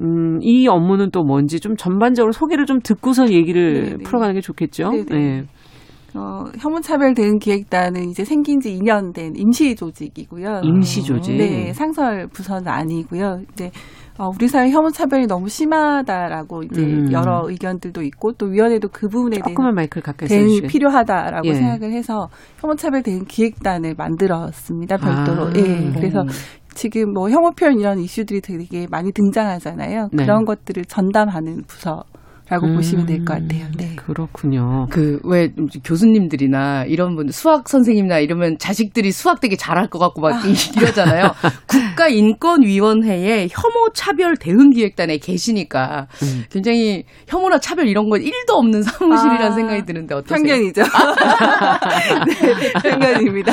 음, 이 업무는 또 뭔지 좀 전반적으로 소개를 좀 듣고서 얘기를 네네. 네. 풀어가는 게 좋겠죠. 네네. 네. 어, 혐오차별 대응 기획단은 이제 생긴 지 2년 된 임시 조직이고요. 임시 조직. 네, 상설 부서는 아니고요. 이제 어, 우리 사회 혐오차별이 너무 심하다라고 이제 음. 여러 의견들도 있고 또 위원회도 그 부분에 대해서 마이크를 가까이 대응이 필요하다라고 예. 생각을 해서 혐오차별 대응 기획단을 만들었습니다. 별도로. 아. 예. 그래서 지금 뭐 혐오 표현 이런 이슈들이 되게 많이 등장하잖아요. 네. 그런 것들을 전담하는 부서 라고 음, 보시면 될 것 같아요. 네. 그렇군요. 그, 왜, 교수님들이나 이런 분, 수학 선생님이나 이러면 자식들이 수학 되게 잘할 것 같고 막 아. 이러잖아요. 국가인권위원회에 혐오 차별 대응 기획단에 계시니까 음. 굉장히 혐오나 차별 이런 건 1도 없는 사무실이라는 아, 생각이 드는데 어떠세요? 편견이죠. 네, 편견입니다.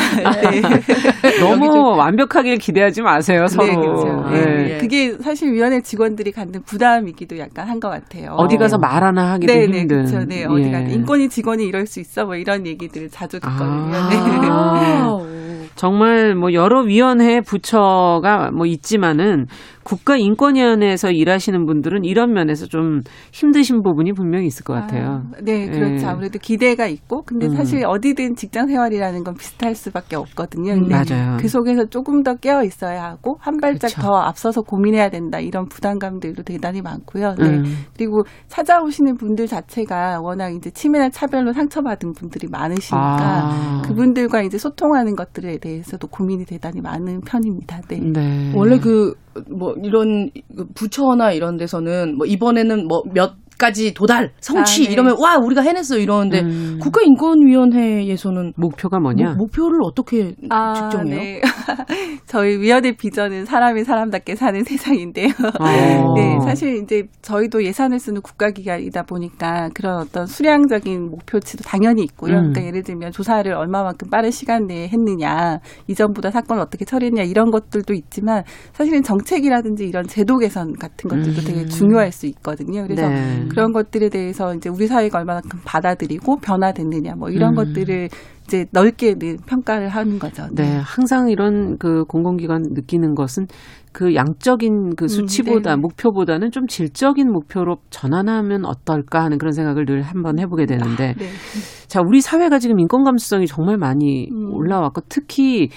네. 너무 완벽하게 기대하지 마세요, 네, 서로. 네, 그렇죠. 네. 그게 사실 위원회 직원들이 갖는 부담이기도 약간 한 것 같아요. 어디 가서 말 하나 하기도 네, 네, 힘든. 그렇죠. 네, 어디 가 예. 인권위 직원이 이럴 수 있어 뭐 이런 얘기들을 자주 듣거든요. 아. 네. 정말 뭐 여러 위원회 부처가 뭐 있지만은 국가인권위원회에서 일하시는 분들은 이런 면에서 좀 힘드신 부분이 분명히 있을 것 같아요. 아, 네, 그렇죠. 예. 아무래도 기대가 있고, 근데 음. 사실 어디든 직장 생활이라는 건 비슷할 수밖에 없거든요. 음, 맞아요. 그 속에서 조금 더 깨어 있어야 하고 한 발짝 그렇죠. 더 앞서서 고민해야 된다 이런 부담감들도 대단히 많고요. 네. 음. 그리고 찾아오시는 분들 자체가 워낙 이제 치매나 차별로 상처받은 분들이 많으시니까 아. 그분들과 이제 소통하는 것들에 대해 서도 고민이 대단히 많은 편입니다. 네. 네. 원래 그 뭐 이런 그 부처나 이런 데서는 뭐 이번에는 뭐몇 까지 도달 성취 아, 네. 이러면 와 우리가 해냈어 이러는데 음. 국가인권위원회에서는 목표가 뭐냐? 모, 목표를 어떻게 아, 측정해요? 네. 저희 위원회 비전은 사람이 사람답게 사는 세상인데요. 아. 네, 사실 이제 저희도 예산을 쓰는 국가기관이다 보니까 그런 어떤 수량적인 목표치도 당연히 있고요. 음. 그러니까 예를 들면 조사를 얼마만큼 빠른 시간 내에 했느냐, 이전보다 사건을 어떻게 처리했냐 이런 것들도 있지만 사실은 정책이라든지 이런 제도 개선 같은 것들도 음. 되게 중요할 수 있거든요. 그래서 네. 음. 그런 것들에 대해서 이제 우리 사회가 얼마나큼 받아들이고 변화됐느냐 뭐 이런 음. 것들을 이제 넓게 평가를 하는 거죠. 네. 네. 항상 이런 그 공공기관 느끼는 것은 그 양적인 그 음, 수치보다 음, 목표보다는 좀 질적인 목표로 전환하면 어떨까 하는 그런 생각을 늘 한번 해보게 되는데, 아, 네. 자 우리 사회가 지금 인권 감수성이 정말 많이 음. 올라왔고 특히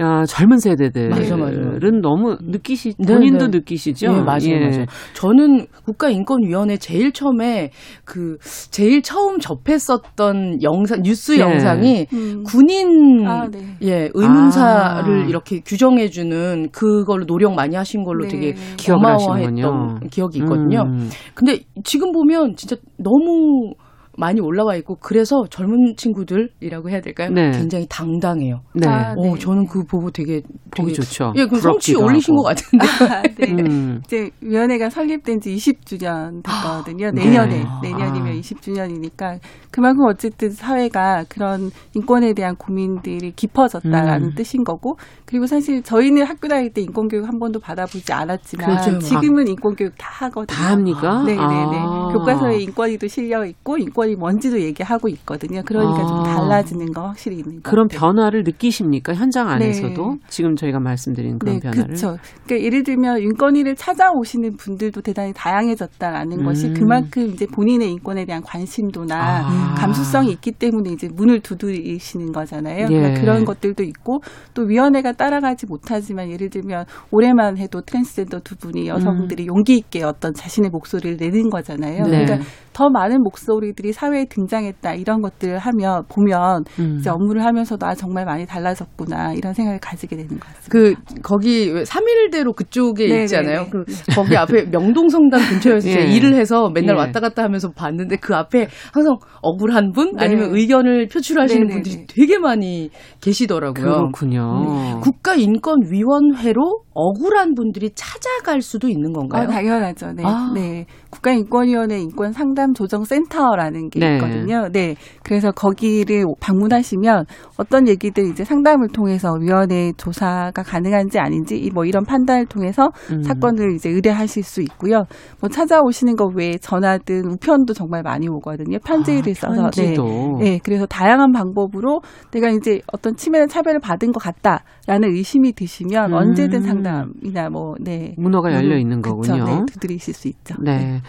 어, 젊은 세대들은 맞아, 맞아. 너무 느끼시 네, 본인도 네. 느끼시죠? 네, 맞아요, 예. 맞아요. 저는 국가인권위원회 제일 처음에 그 제일 처음 접했었던 영상 뉴스 예. 영상이 음. 군인 아, 네. 예 의문사를 아. 이렇게 규정해주는 그걸로 노력 많이 하신 걸로 네. 되게 고마워했던 기억이 있거든요. 음. 근데 지금 보면 진짜 너무 많이 올라와 있고 그래서 젊은 친구들이라고 해야 될까요? 네. 굉장히 당당해요. 네. 아, 네. 오, 저는 그 보고 되게 보기 좋죠. 예, 그 성취 올리신 것 같은데. 아, 네. 음. 이제 위원회가 설립된 지 20주년 됐거든요. 내년에 네. 내년이면 아. 20주년이니까 그만큼 어쨌든 사회가 그런 인권에 대한 고민들이 깊어졌다라는 음. 뜻인 거고 그리고 사실 저희는 학교 다닐 때 인권 교육 한 번도 받아보지 않았지만 그렇죠. 지금은 인권 교육 다 하거든요. 다 합니까? 네, 네, 네. 교과서에 인권위도 실려 있고 인권 거리 뭔지도 얘기하고 있거든요. 그러니까 아. 좀 달라지는 거 확실히 있는 것 그런. 변화를 느끼십니까? 현장 안에서도 네. 지금 저희가 말씀드린 그런 네, 변화를. 그렇죠. 그러니까 예를 들면 인권위를 찾아오시는 분들도 대단히 다양해졌다라는 음. 것이 그만큼 이제 본인의 인권에 대한 관심도나 아. 감수성이 있기 때문에 이제 문을 두드리시는 거잖아요. 예. 그러니까 그런 것들도 있고 또 위원회가 따라가지 못하지만 예를 들면 올해만 해도 트랜스젠더 두 분이 여성분들이 음. 용기 있게 어떤 자신의 목소리를 내는 거잖아요. 네. 그러니까 더 많은 목소리들이 사회에 등장했다 이런 것들을 하면 보면 음. 이제 업무를 하면서도 아 정말 많이 달라졌구나 이런 생각을 가지게 되는 것 같습니다. 그 거기 3일대로 그쪽에 네네네. 있잖아요. 그 거기 앞에 명동성당 근처에서 예. 일을 해서 맨날 예. 왔다 갔다 하면서 봤는데 그 앞에 항상 억울한 분 네. 아니면 의견을 표출하시는 네네네. 분들이 되게 많이 계시더라고요. 그렇군요. 네. 국가인권위원회로 억울한 분들이 찾아갈 수도 있는 건가요? 어, 당연하죠. 네. 아. 네. 국가인권위원회 인권 상담 조정센터라는 게 네. 있거든요. 네. 그래서 거기를 방문하시면 어떤 얘기들 이제 상담을 통해서 위원회 조사가 가능한지 아닌지 뭐 이런 판단을 통해서 음. 사건을 이제 의뢰하실 수 있고요. 뭐 찾아오시는 것 외에 전화든 우편도 정말 많이 오거든요. 편지를 아, 써서. 네. 네. 그래서 다양한 방법으로 내가 이제 어떤 치매나 차별을 받은 것 같다라는 의심이 드시면 음. 언제든 상담 상담이나 뭐 네. 문호가 열려 있는 거군요. 네, 두드리실 수 있죠. 네. 네.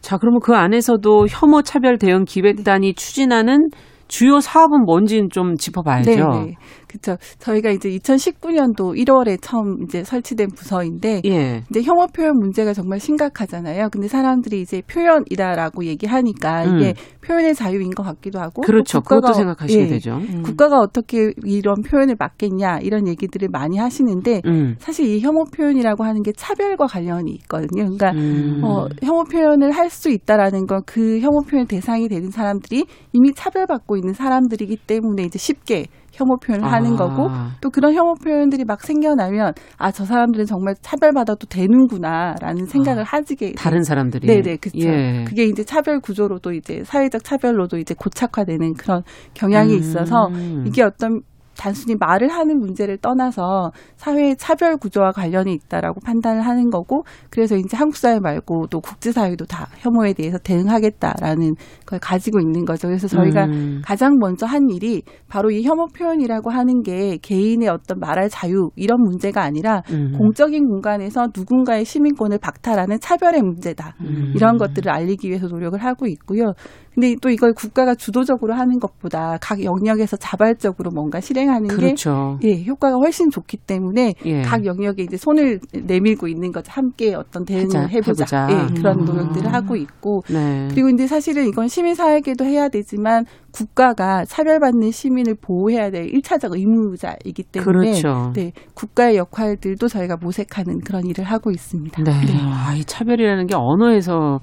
자, 그러면 그 안에서 도 혐오 차별 대응 기획단이 네. 추진하는 주요 사업은 뭔지는 좀 짚어봐야죠. 네, 네. 그렇죠. 저희가 이제 2019년도 1월에 처음 이제 설치된 부서인데 예. 이제 혐오 표현 문제가 정말 심각하잖아요. 근데 사람들이 이제 표현이다라고 얘기하니까 음. 이게 표현의 자유인 것 같기도 하고 그렇죠. 국가가, 그것도 생각하시게 예, 되죠. 음. 국가가 어떻게 이런 표현을 막겠냐 이런 얘기들을 많이 하시는데 음. 사실 이 혐오 표현이라고 하는 게 차별과 관련이 있거든요. 그러니까 음. 어, 혐오 표현을 할 수 있다라는 건 그 혐오 표현 대상이 되는 사람들이 이미 차별받고 있는 사람들이기 때문에 이제 쉽게 혐오 표현을 아. 하는 거고 또 그런 혐오 표현들이 막 생겨나면 아 저 사람들은 정말 차별받아도 되는구나라는 생각을 아. 하지게 다른 사람들이 네네 그렇죠 예. 그게 이제 차별 구조로도 이제 사회적 차별로도 이제 고착화되는 그런 경향이 음. 있어서 이게 어떤 단순히 말을 하는 문제를 떠나서 사회의 차별 구조와 관련이 있다라고 판단을 하는 거고 그래서 이제 한국 사회 말고 또 국제 사회도 다 혐오에 대해서 대응하겠다라는 걸 가지고 있는 거죠. 그래서 저희가 음. 가장 먼저 한 일이 바로 이 혐오 표현이라고 하는 게 개인의 어떤 말할 자유 이런 문제가 아니라 음. 공적인 공간에서 누군가의 시민권을 박탈하는 차별의 문제다. 음. 이런 것들을 알리기 위해서 노력을 하고 있고요. 근데 또 이걸 국가가 주도적으로 하는 것보다 각 영역에서 자발적으로 뭔가 실행하는 그렇죠. 게 예, 효과가 훨씬 좋기 때문에 예. 각 영역에 이제 손을 내밀고 있는 거죠. 함께 어떤 대응을 해보자. 해보자. 예, 그런 음. 노력들을 하고 있고 네. 그리고 이제 사실은 이건 시민 사회계도 해야 되지만 국가가 차별받는 시민을 보호해야 될 1차적 의무자이기 때문에 그렇죠. 네, 국가의 역할들도 저희가 모색하는 그런 일을 하고 있습니다. 네. 네. 아, 이 차별이라는 게 언어에서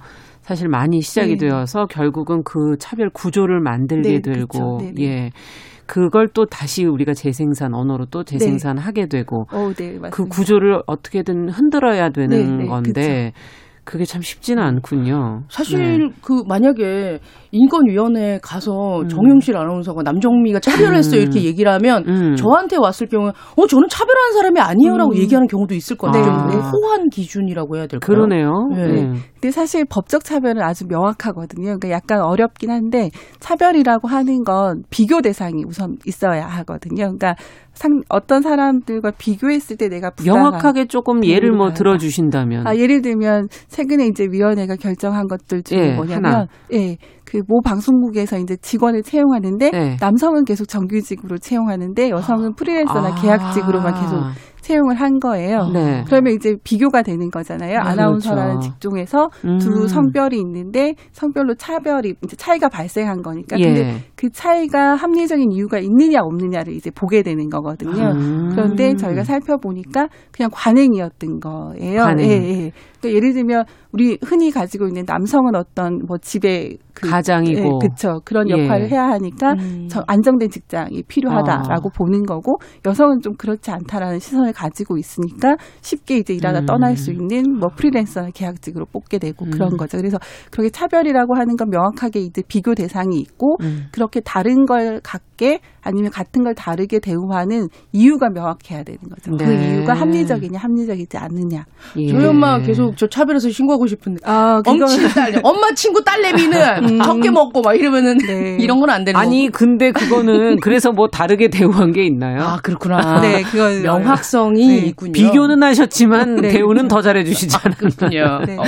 사실 많이 시작이 네. 되어서 결국은 그 차별 구조를 만들게 네, 되고 그렇죠. 예. 그걸 또 다시 우리가 재생산 언어로 또 재생산하게 네. 되고 오, 네, 그 구조를 어떻게든 흔들어야 되는 건데 그렇죠. 그게 참 쉽지는 않군요. 사실 네. 그 만약에 인권위원회 가서 음. 정용실 아나운서가 남정미가 차별했어요 음. 이렇게 얘기를 하면 음. 저한테 왔을 경우에 어 저는 차별하는 사람이 아니에요라고 음. 얘기하는 경우도 있을 건데 아. 호환 기준이라고 해야 될까요? 그러네요. 네. 네. 근데 사실 법적 차별은 아주 명확하거든요. 그러니까 약간 어렵긴 한데 차별이라고 하는 건 비교 대상이 우선 있어야 하거든요. 그러니까 상, 어떤 사람들과 비교했을 때 내가 명확하게 조금 예를 뭐 들어주신다면 아 예를 들면 최근에 이제 위원회가 결정한 것들 중에 예, 뭐냐면 하나. 예. 그모 방송국에서 이제 직원을 채용하는데 네. 남성은 계속 정규직으로 채용하는데 여성은 프리랜서나 아. 계약직으로만 계속 채용을 한 거예요. 네. 그러면 이제 비교가 되는 거잖아요. 네, 아나운서라는 그렇죠. 직종에서 음. 두 성별이 있는데 성별로 차별이 이제 차이가 발생한 거니까. 예. 근데 그 차이가 합리적인 이유가 있느냐 없느냐를 이제 보게 되는 거거든요. 음. 그런데 저희가 살펴보니까 그냥 관행이었던 거예요. 관행. 예, 예. 그러니까 예를 들면 우리 흔히 가지고 있는 남성은 어떤 뭐 집에 그, 가장이고 예, 그쵸 그런 역할을 예. 해야 하니까 음. 안정된 직장이 필요하다라고 어. 보는 거고 여성은 좀 그렇지 않다라는 시선을 가지고 있으니까 쉽게 이제 일하다 음. 떠날 수 있는 뭐 프리랜서나 계약직으로 뽑게 되고 음. 그런 거죠. 그래서 그렇게 차별이라고 하는 건 명확하게 이제 비교 대상이 있고 음. 그렇게 다른 걸 갖게 아니면 같은 걸 다르게 대우하는 이유가 명확해야 되는 거죠. 그 네. 그 이유가 합리적이냐 합리적이지 않느냐. 예. 저희 엄마 계속 저 차별해서 신고하고 싶은데 아, 엄친 딸 엄마 친구 딸내미는 음. 적게 먹고 막 이러면은 네. 이런 건 안 되는 아니 거고. 근데 그거는 그래서 뭐 다르게 대우한 게 있나요? 아 그렇구나. 네, 그건 명확성이 네. 있군요. 비교는 하셨지만 네. 대우는 더 잘해 주시잖아요. 아, 네. 어.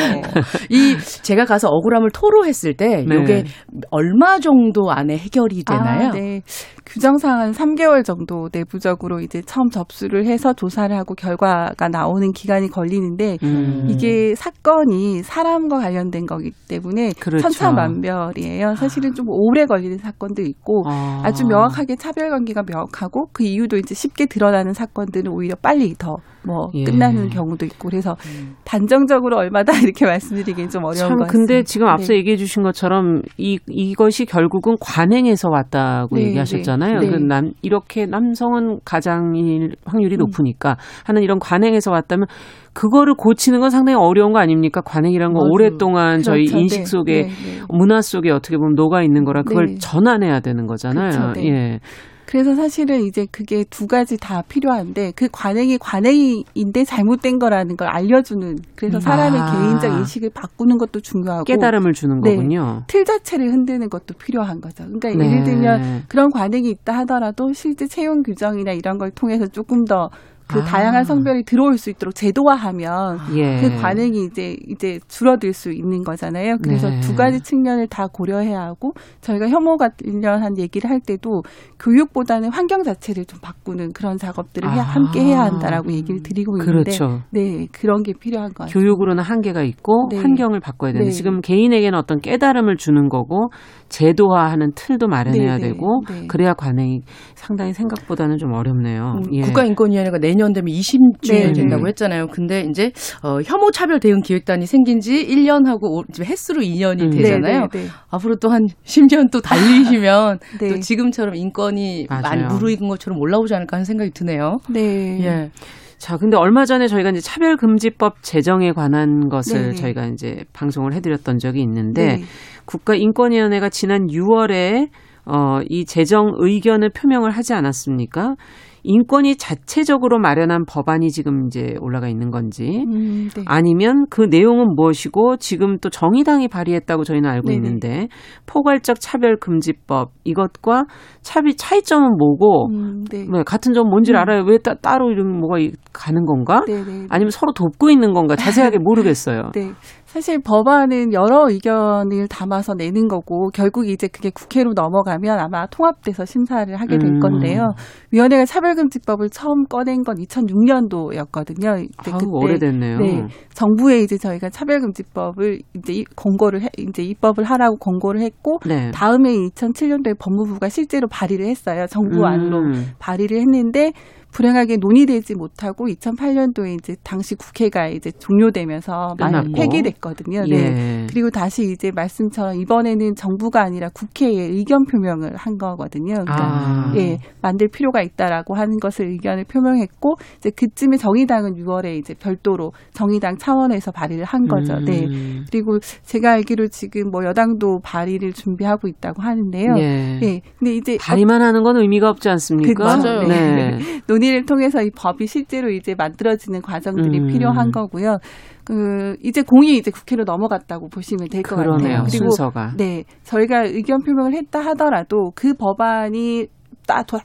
이 제가 가서 억울함을 토로했을 때 네. 이게 얼마 정도 안에 해결이 되나요? 아, 네. 규정상 은 3개월 정도 내부적으로 이제 처음 접수를 해서 조사를 하고 결과가 나오는 기간이 걸리는데 음. 이게 사건이 사람과 관련된 거기 때문에 그렇죠. 천차만별이에요. 사실은 좀 오래 걸리는 사건도 있고 아. 주 명확하게 차별 관계가 명확하고 그 이유도 이제 쉽게 드러나는 사건들은 오히려 빨리 더뭐 예. 끝나는 경우도 있고 그래서 음. 단정적으로 얼마다 이렇게 말씀드리기는 좀 어려운 것 같습니다. 근데 지금 앞서 네. 얘기해 주신 것처럼 이 이것이 결국은 관행에서 왔다고 네, 얘기하셨잖아요. 네. 그 남, 이렇게 남성은 가장일 확률이 음. 높으니까 하는 이런 관행에서 왔다면 그거를 고치는 건 상당히 어려운 거 아닙니까? 관행이란 건 오랫동안 저희 그렇죠. 인식 네. 속에 네. 네. 문화 속에 어떻게 보면 녹아 있는 거라 그걸 네. 전환해야 되는 거잖아요. 그렇죠. 예. 그래서 사실은 이제 그게 두 가지 다 필요한데 그 관행이 관행인데 잘못된 거라는 걸 알려주는 그래서 사람의 아. 개인적 인식을 바꾸는 것도 중요하고 깨달음을 주는 네, 거군요. 틀 자체를 흔드는 것도 필요한 거죠. 그러니까 네. 예를 들면 그런 관행이 있다 하더라도 실제 채용 규정이나 이런 걸 통해서 조금 더 그 아. 다양한 성별이 들어올 수 있도록 제도화하면 예. 그 관행이 이제 이제 줄어들 수 있는 거잖아요. 그래서 네. 두 가지 측면을 다 고려해야 하고 저희가 혐오 관련한 얘기를 할 때도 교육보다는 환경 자체를 좀 바꾸는 그런 작업들을 아. 함께 해야 한다라고 얘기를 드리고 있는데 그렇죠. 네 그런 게 필요한 거 같아요. 교육으로는 한계가 있고 네. 환경을 바꿔야 되는 네. 지금 개인에게는 어떤 깨달음을 주는 거고 제도화하는 틀도 마련해야 네, 네 되고 네. 그래야 관행이 상당히 생각보다는 좀 어렵네요. 음, 예. 국가인권위원회가 내년 내년 되면 20주년 된다고 했잖아요. 근데 이제 어, 혐오 차별 대응 기획단이 생긴 지 1년하고 횟수로 2년이 음. 되잖아요. 네네네. 앞으로 또 한 10년 또 달리시면 네. 또 지금처럼 인권이 맞아요. 많이 무르익은 것처럼 올라오지 않을까 하는 생각이 드네요. 네. 예. 자, 근데 얼마 전에 저희가 이제 차별금지법 제정에 관한 것을 네 저희가 이제 방송을 해드렸던 적이 있는데 네 국가인권위원회가 지난 6월에 어, 이 재정 의견을 표명을 하지 않았습니까? 인권이 자체적으로 마련한 법안이 지금 이제 올라가 있는 건지 음, 네. 아니면 그 내용은 무엇이고 지금 또 정의당이 발의했다고 저희는 알고 네네. 있는데 포괄적 차별 금지법 이것과 차비 차이점은 뭐고 음, 네. 네, 같은 점 뭔지를 음. 알아요. 왜 따, 따로 이런 뭐가 가는 건가? 네네. 아니면 서로 돕고 있는 건가? 자세하게 모르겠어요. 네. 사실 법안은 여러 의견을 담아서 내는 거고 결국 이제 그게 국회로 넘어가면 아마 통합돼서 심사를 하게 될 음. 건데요. 위원회가 차별금지법을 처음 꺼낸 건 2006년도였거든요. 아우, 그때 오래됐네요. 네, 정부에 이제 저희가 차별금지법을 이제 권고를 해, 이제 입법을 하라고 권고를 했고 네. 다음에 2007년도에 법무부가 실제로 발의를 했어요. 정부 안으로 음. 발의를 했는데 불행하게 논의되지 못하고 2008년도에 이제 당시 국회가 이제 종료되면서 많이 폐기됐거든요. 네. 예. 그리고 다시 이제 말씀처럼 이번에는 정부가 아니라 국회에 의견 표명을 한 거거든요. 그러니까 아. 예, 만들 필요가 있다라고 하는 것을 의견을 표명했고 이제 그쯤에 정의당은 6월에 이제 별도로 정의당 차원에서 발의를 한 거죠. 음. 네. 그리고 제가 알기로 지금 뭐 여당도 발의를 준비하고 있다고 하는데요. 예. 네. 근데 이제 발의만 하는 건 의미가 없지 않습니까? 그, 맞아요. 네. 네. 논의를 통해서 이 법이 실제로 이제 만들어지는 과정들이 음. 필요한 거고요. 그 이제 공이 이제 국회로 넘어갔다고 보시면 될 것 같아요. 그리고 순서가. 네 저희가 의견 표명을 했다 하더라도 그 법안이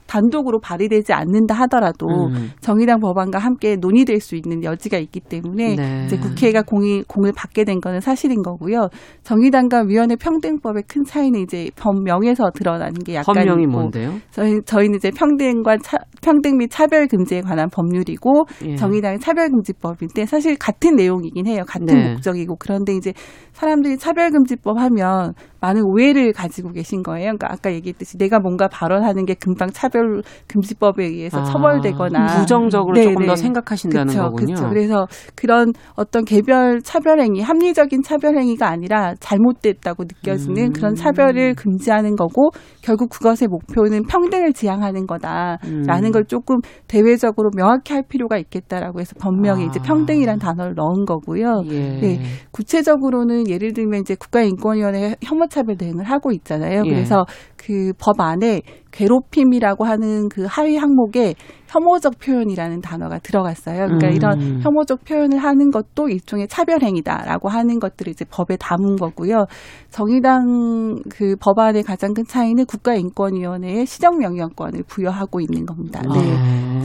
단독으로 발의되지 않는다 하더라도 음. 정의당 법안과 함께 논의될 수 있는 여지가 있기 때문에 네. 이제 국회가 공이 공을 받게 된 거는 사실인 거고요. 정의당과 위원회 평등법의 큰 차이는 이제 법명에서 드러나는 게 약간 법명이 있고 뭔데요? 저희 저희는 이제 평등과 차, 평등 및 차별 금지에 관한 법률이고 예. 정의당의 차별 금지법인데 사실 같은 내용이긴 해요. 같은 네. 목적이고 그런데 이제 사람들이 차별 금지법 하면 많은 오해를 가지고 계신 거예요. 그러니까 아까 얘기했듯이 내가 뭔가 발언하는 게 금방 차별 금지법에 의해서 아, 처벌되거나 부정적으로 네네. 조금 더 생각하신다는 그쵸, 거군요. 그쵸. 그래서 그런 어떤 개별 차별 행위, 합리적인 차별 행위가 아니라 잘못됐다고 느껴지는 음. 그런 차별을 금지하는 거고 결국 그것의 목표는 평등을 지향하는 거다라는 음. 걸 조금 대외적으로 명확히 할 필요가 있겠다라고 해서 법명에 아. 이제 평등이란 단어를 넣은 거고요. 예. 네. 구체적으로는 예를 들면 이제 국가인권위원회 혐오 차별 대응을 하고 있잖아요. 예. 그래서 그 법 안에 괴롭힘이라고 하는 그 하위 항목에 혐오적 표현이라는 단어가 들어갔어요. 그러니까 음. 이런 혐오적 표현을 하는 것도 일종의 차별행위다라고 하는 것들을 이제 법에 담은 거고요. 정의당 그 법안의 가장 큰 차이는 국가인권위원회에 시정명령권을 부여하고 있는 겁니다. 네.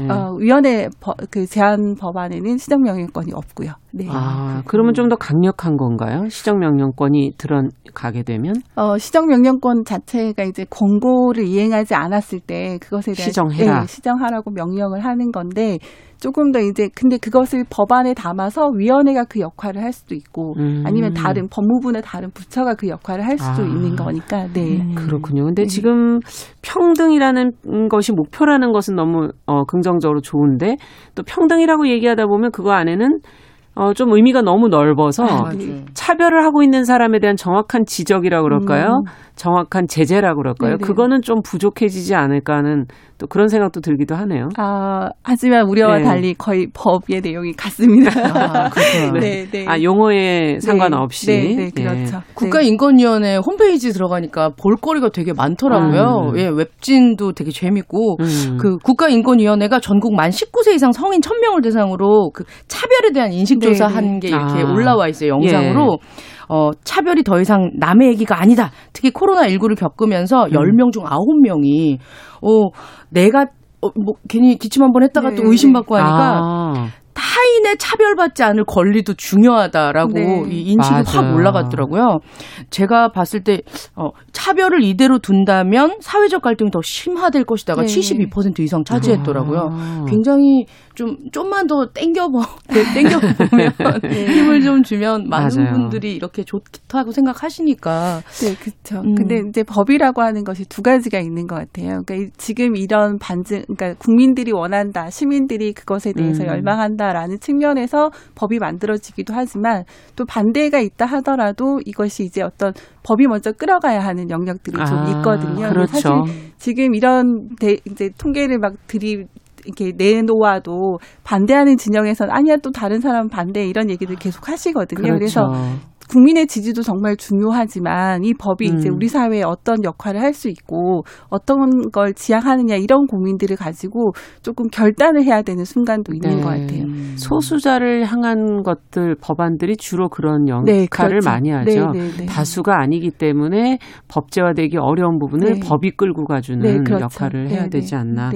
아. 어, 위원회 버, 그 제한 법안에는 시정명령권이 없고요. 네. 아, 그러면 좀 더 강력한 건가요? 시정명령권이 들어가게 되면? 어, 시정명령권 자체가 이제 권고를 이행하지 않았을 때 그것에 대한 시정해라. 네, 시정하라고 명령을 하는 건데 조금 더 이제 근데 그것을 법안에 담아서 위원회가 그 역할을 할 수도 있고 음. 아니면 다른 법무부나 다른 부처가 그 역할을 할 수도 아. 있는 거니까 네 음. 그렇군요. 근데 네. 지금 평등이라는 것이 목표라는 것은 너무 어, 긍정적으로 좋은데 또 평등이라고 얘기하다 보면 그거 안에는 어, 좀 의미가 너무 넓어서 아, 차별을 하고 있는 사람에 대한 정확한 지적이라고 그럴까요? 음. 정확한 제재라고 그럴까요? 네네. 그거는 좀 부족해지지 않을까 하는 또 그런 생각도 들기도 하네요. 아, 하지만 우리와 네. 달리 거의 법의 내용이 같습니다. 아, 그렇죠. 네, 네. 아, 용어에 네. 상관없이. 네, 네, 그렇죠. 네. 국가인권위원회 홈페이지 들어가니까 볼거리가 되게 많더라고요. 음. 예, 웹진도 되게 재밌고 음. 그 국가인권위원회가 전국 만 19세 이상 성인 1000명을 대상으로 그 차별에 대한 인식 조사 한 게 이렇게 아. 올라와 있어요. 영상으로. 예. 어, 차별이 더 이상 남의 얘기가 아니다. 특히 코로 나19를 겪으면서 음. 10명 중 9명이 어, 내가 어, 뭐 괜히 기침 한 번 했다가 네. 또 의심받고 하니까 아. 타인의 차별받지 않을 권리도 중요하다라고 네. 이 인식이 맞아. 확 올라갔더라고요. 제가 봤을 때 어, 차별을 이대로 둔다면 사회적 갈등이 더 심화될 것이다가 네. 72% 이상 차지했더라고요. 아. 굉장히 좀 좀만 더 땡겨보 땡겨 보면 네. 힘을 좀 주면 많은 맞아요. 분들이 이렇게 좋다고 생각하시니까. 네, 그렇죠. 음. 근데 이제 법이라고 하는 것이 두 가지가 있는 것 같아요. 그러니까 지금 이런 반증, 그러니까 국민들이 원한다, 시민들이 그것에 대해서 음. 열망한다라는 측면에서 법이 만들어지기도 하지만 또 반대가 있다 하더라도 이것이 이제 어떤 법이 먼저 끌어가야 하는 영역들이 아, 좀 있거든요. 그렇죠. 사실 지금 이런 대, 이제 통계를 막 들이 이렇게 내놓아도 반대하는 진영에서는 아니야 또 다른 사람 반대 이런 얘기를 계속 하시거든요. 그렇죠. 그래서 국민의 지지도 정말 중요하지만 이 법이 음. 이제 우리 사회에 어떤 역할을 할 수 있고 어떤 걸 지향하느냐 이런 고민들을 가지고 조금 결단을 해야 되는 순간도 있는 네. 것 같아요. 소수자를 향한 것들 법안들이 주로 그런 네, 역할을 네, 많이 하죠. 네, 네, 네, 다수가 아니기 때문에 법제화되기 어려운 부분을 법이 끌고 가주는 그렇죠. 역할을 해야 되지 않나.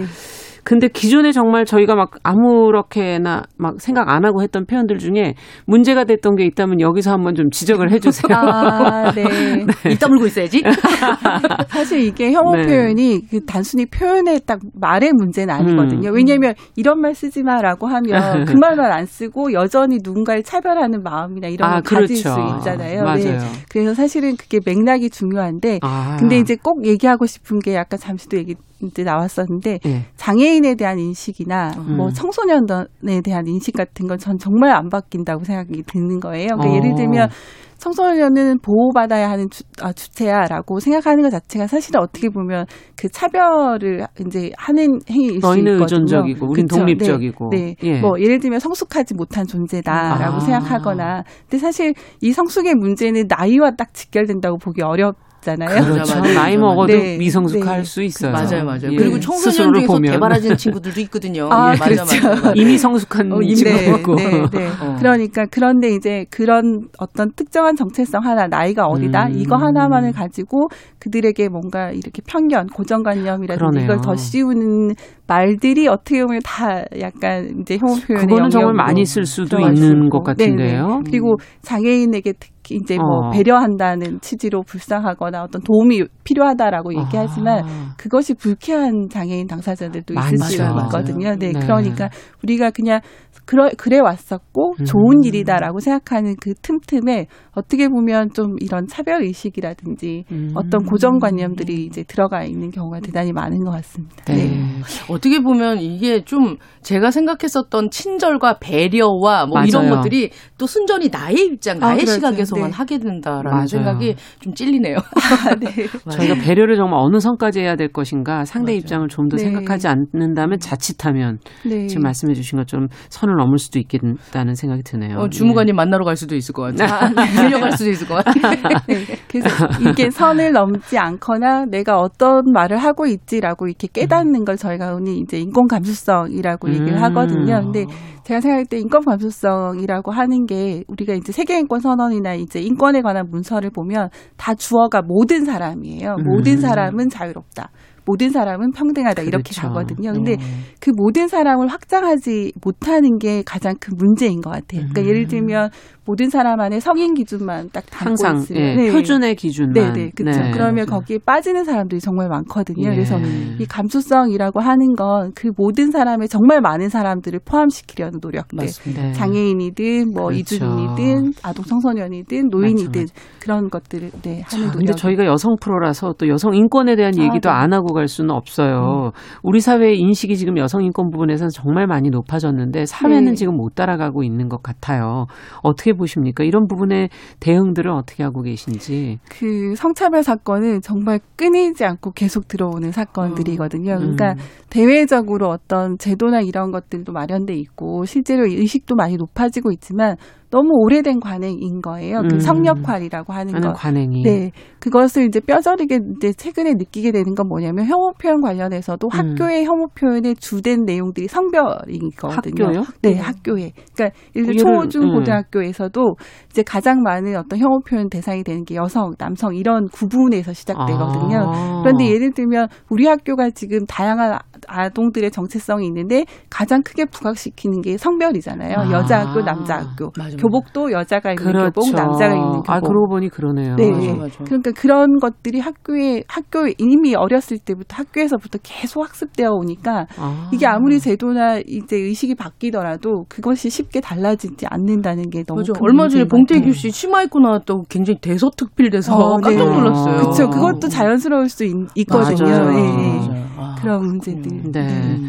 근데 기존에 정말 저희가 막 아무렇게나 막 생각 안 하고 했던 표현들 중에 문제가 됐던 게 있다면 여기서 한번 좀 지적을 해주세요. 아, 네. 네. 이따 물고 있어야지. 사실 이게 혐오 네. 표현이 그 단순히 표현의 딱 말의 문제는 아니거든요. 음. 왜냐하면 이런 말 쓰지 마라고 하면 그 말만 안 쓰고 여전히 누군가를 차별하는 마음이나 이런 아, 걸 그렇죠. 가질 수 있잖아요. 맞아요. 네. 그래서 사실은 그게 맥락이 중요한데, 아. 근데 이제 꼭 얘기하고 싶은 게 아까 잠시도 얘기 때 나왔었는데 네. 장애인에 대한 인식이나 음. 뭐 청소년에 대한 인식 같은 건 전 정말 안 바뀐다고 생각이 드는 거예요. 그러니까 어. 예를 들면 청소년은 보호받아야 하는 주, 아, 주체야라고 생각하는 것 자체가 사실은 어떻게 보면 그 차별을 이제 하는 행위일 수 있거든요. 의존적이고 우린 그쵸? 독립적이고. 네. 네. 예. 뭐 예를 들면 성숙하지 못한 존재다라고 아. 생각하거나 근데 사실 이 성숙의 문제는 나이와 딱 직결된다고 보기 어렵 있잖아요. 그렇죠. 나이 먹어도 네. 미성숙할 네. 수 있어요. 맞아요, 맞아요. 예. 그리고 청소년 중에서 보면. 개발하는 친구들도 있거든요. 아, 예, 맞아, 그렇죠. 맞아, 맞아. 이미 성숙한 어, 친구고. 네, 네, 네. 어. 그러니까 그런데 이제 그런 어떤 특정한 정체성 하나, 나이가 어리다 음. 이거 하나만을 가지고 그들에게 뭔가 이렇게 편견, 고정관념이라든지 이걸 더 씌우는 말들이 어떻게 보면 다 약간 이제 혐오 표현의 그거는 정말 많이 쓸 수도 있는 것 같은데요. 네네. 그리고 장애인에게 특히 이제 뭐 어. 배려한다는 취지로 불쌍하거나 어떤 도움이 필요하다라고 얘기하지만 아. 그것이 불쾌한 장애인 당사자들도 있을 수 있거든요. 네, 네, 그러니까 우리가 그냥 그러, 그래 왔었고 음. 좋은 일이다라고 생각하는 그 틈틈에 어떻게 보면 좀 이런 차별 의식이라든지 음. 어떤 고정관념들이 이제 들어가 있는 경우가 대단히 많은 것 같습니다. 네. 네. 어떻게 보면 이게 좀 제가 생각했었던 친절과 배려와 뭐 맞아요. 이런 것들이 또 순전히 나의 입장, 나의 아, 그렇죠. 시각에서만 네. 하게 된다라는 맞아요. 생각이 좀 찔리네요. 아, 네. 저희가 배려를 정말 어느 선까지 해야 될 것인가 상대 맞아요. 입장을 좀 더 생각하지 않는다면 자칫하면 지금 말씀해 주신 것처럼 선을 넘을 수도 있겠다는 생각이 드네요. 어, 주무관님 네. 만나러 갈 수도 있을 것 같아요. 아, 네. 들려갈 수도 있을 것 같아요. 네. 그래서 이게 선을 넘지 않거나 내가 어떤 말을 하고 있지라고 이렇게 깨닫는 걸 저희가 흔히 이제 인권 감수성이라고 음. 얘기를 하거든요. 근데 제가 생각할 때 인권 감수성이라고 하는 게 우리가 이제 세계 인권 선언이나 이제 인권에 관한 문서를 보면 다 주어가 모든 사람이에요. 음. 모든 사람은 자유롭다. 모든 사람은 평등하다 이렇게 그렇죠. 가거든요. 근데 어. 그 모든 사람을 확장하지 못하는 게 가장 큰 문제인 것 같아요. 그러니까 음. 예를 들면 모든 사람 안에 성인 기준만 딱 담고 항상, 있으면 예, 네. 표준의 기준만. 네, 네, 그렇죠. 네. 그러면 거기에 빠지는 사람들이 정말 많거든요. 예. 그래서 이 감수성이라고 하는 건 그 모든 사람의 정말 많은 사람들을 포함시키려는 노력들. 맞습니다. 네. 장애인이든 뭐 그렇죠. 이주민이든 아동 청소년이든 노인이든 맞죠, 맞죠. 그런 것들을 네, 하는 노력. 근데 저희가 여성 프로라서 또 여성 인권에 대한 아, 얘기도 네. 안 하고 갈 수는 없어요. 음. 우리 사회의 인식이 지금 여성 인권 부분에서는 정말 많이 높아졌는데 사회는 네. 지금 못 따라가고 있는 것 같아요. 어떻게 보십니까? 이런 부분의 대응들을 어떻게 하고 계신지. 그 성차별 사건은 정말 끊이지 않고 계속 들어오는 사건들이거든요. 그러니까 음. 대외적으로 어떤 제도나 이런 것들도 마련돼 있고 실제로 의식도 많이 높아지고 있지만 너무 오래된 관행인 거예요. 그 음. 성역할이라고 하는 거. 관행이. 네. 그것을 이제 뼈저리게 이제 최근에 느끼게 되는 건 뭐냐면 혐오 표현 관련해서도 음. 학교의 혐오 표현의 주된 내용들이 성별이거든요. 학교요? 네, 학교에. 그러니까 예를 들어 초, 중, 음. 고등학교에서도 이제 가장 많은 어떤 혐오 표현 대상이 되는 게 여성, 남성 이런 구분에서 시작되거든요. 아. 그런데 예를 들면 우리 학교가 지금 다양한 아동들의 정체성이 있는데 가장 크게 부각시키는 게 성별이잖아요. 아. 여자 학교, 남자 학교. 맞아, 교복도 여자가 입는 그렇죠. 교복, 남자가 입는 교복. 아, 그러고 보니 그러네요. 네. 맞아, 맞아. 그러니까 그런 것들이 학교에 학교에 이미 어렸을 때부터 학교에서부터 계속 학습되어 오니까 아. 이게 아무리 제도나 이제 의식이 바뀌더라도 그것이 쉽게 달라지지 않는다는 게 너무 큰 얼마 전에 봉태규 씨 치마 입고 나왔다고 굉장히 대서특필돼서 어, 깜짝 네. 놀랐어요. 그렇죠. 그것도 자연스러울 수 있, 거든요 네. 그런 문제들. 네. 네.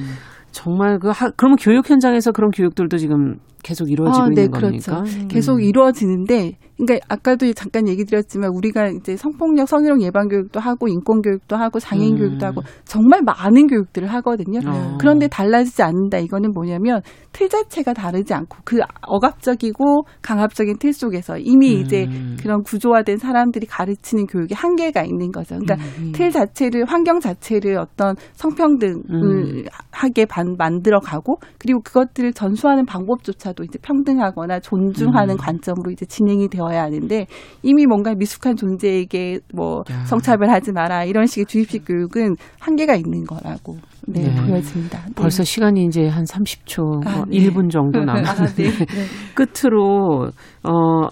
정말 그 하, 그러면 교육 현장에서 그런 교육들도 지금 계속 이루어지고 아, 네, 있는 그렇죠. 겁니까? 음. 계속 이루어지는데 그러니까 아까도 잠깐 얘기 드렸지만 우리가 이제 성폭력 성희롱 예방 교육도 하고 인권 교육도 하고 장애인 음. 교육도 하고 정말 많은 교육들을 하거든요. 어. 그런데 달라지지 않는다. 이거는 뭐냐면 틀 자체가 다르지 않고 그 억압적이고 강압적인 틀 속에서 이미 음. 이제 그런 구조화된 사람들이 가르치는 교육에 한계가 있는 거죠. 그러니까 음. 틀 자체를 환경 자체를 어떤 성평등을 음. 하게 만들어 가고 그리고 그것들을 전수하는 방법조차도 이제 평등하거나 존중하는 음. 관점으로 이제 진행이 되어 되어야 하는데 이미 뭔가 미숙한 존재에게 뭐 야. 성차별하지 마라 이런 식의 주입식 교육은 한계가 있는 거라고 네, 네. 보여집니다. 네. 벌써 시간이 이제 한 30초, 아, 뭐 네. 1분 정도 남았는데 아, 네. 끝으로 어,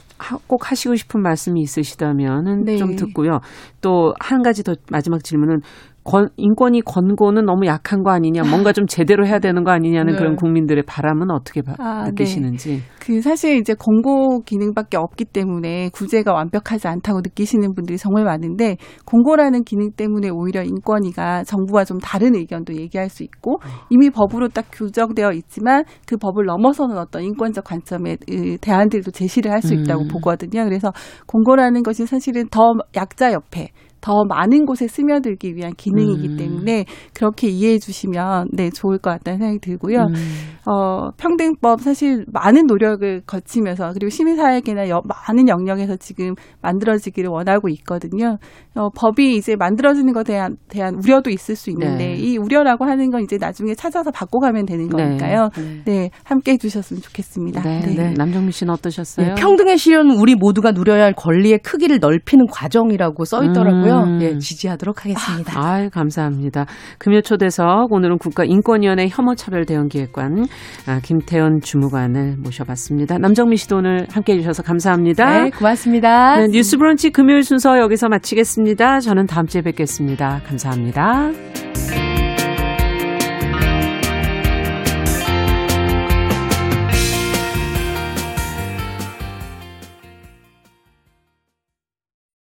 꼭 하시고 싶은 말씀이 있으시다면은 네. 좀 듣고요. 또 한 가지 더 마지막 질문은 권, 인권위 권고는 너무 약한 거 아니냐, 뭔가 좀 제대로 해야 되는 거 아니냐는 네. 그런 국민들의 바람은 어떻게 바, 아, 네. 느끼시는지. 네. 그 사실 이제 권고 기능밖에 없기 때문에 구제가 완벽하지 않다고 느끼시는 분들이 정말 많은데 권고라는 기능 때문에 오히려 인권위가 정부와 좀 다른 의견도 얘기할 수 있고 이미 법으로 딱 규정되어 있지만 그 법을 넘어서는 어떤 인권적 관점의 대안들도 제시를 할 수 있다고 음. 보거든요. 그래서 권고라는 것이 사실은 더 약자 옆에 더 많은 곳에 스며들기 위한 기능이기 음. 때문에 그렇게 이해해 주시면 네 좋을 것 같다는 생각이 들고요. 음. 어, 평등법 사실 많은 노력을 거치면서 그리고 시민사회계나 여, 많은 영역에서 지금 만들어지기를 원하고 있거든요. 어, 법이 이제 만들어지는 것에 대한, 대한 우려도 있을 수 있는데 네. 이 우려라고 하는 건 이제 나중에 찾아서 바꿔가면 되는 네. 거니까요. 네, 네 함께 해주셨으면 좋겠습니다. 네, 네. 네. 남정미 씨는 어떠셨어요? 네, 평등의 실현 우리 모두가 누려야 할 권리의 크기를 넓히는 과정이라고 써 있더라고요. 음. 음. 예, 지지하도록 하겠습니다. 아, 감사합니다. 금요 초대석 오늘은 국가인권위원회 혐오차별대응기획관 아, 김태현 주무관을 모셔봤습니다. 남정미 씨도 오늘 함께해 주셔서 감사합니다. 네, 고맙습니다. 네, 뉴스브런치 금요일 순서 여기서 마치겠습니다. 저는 다음 주에 뵙겠습니다. 감사합니다.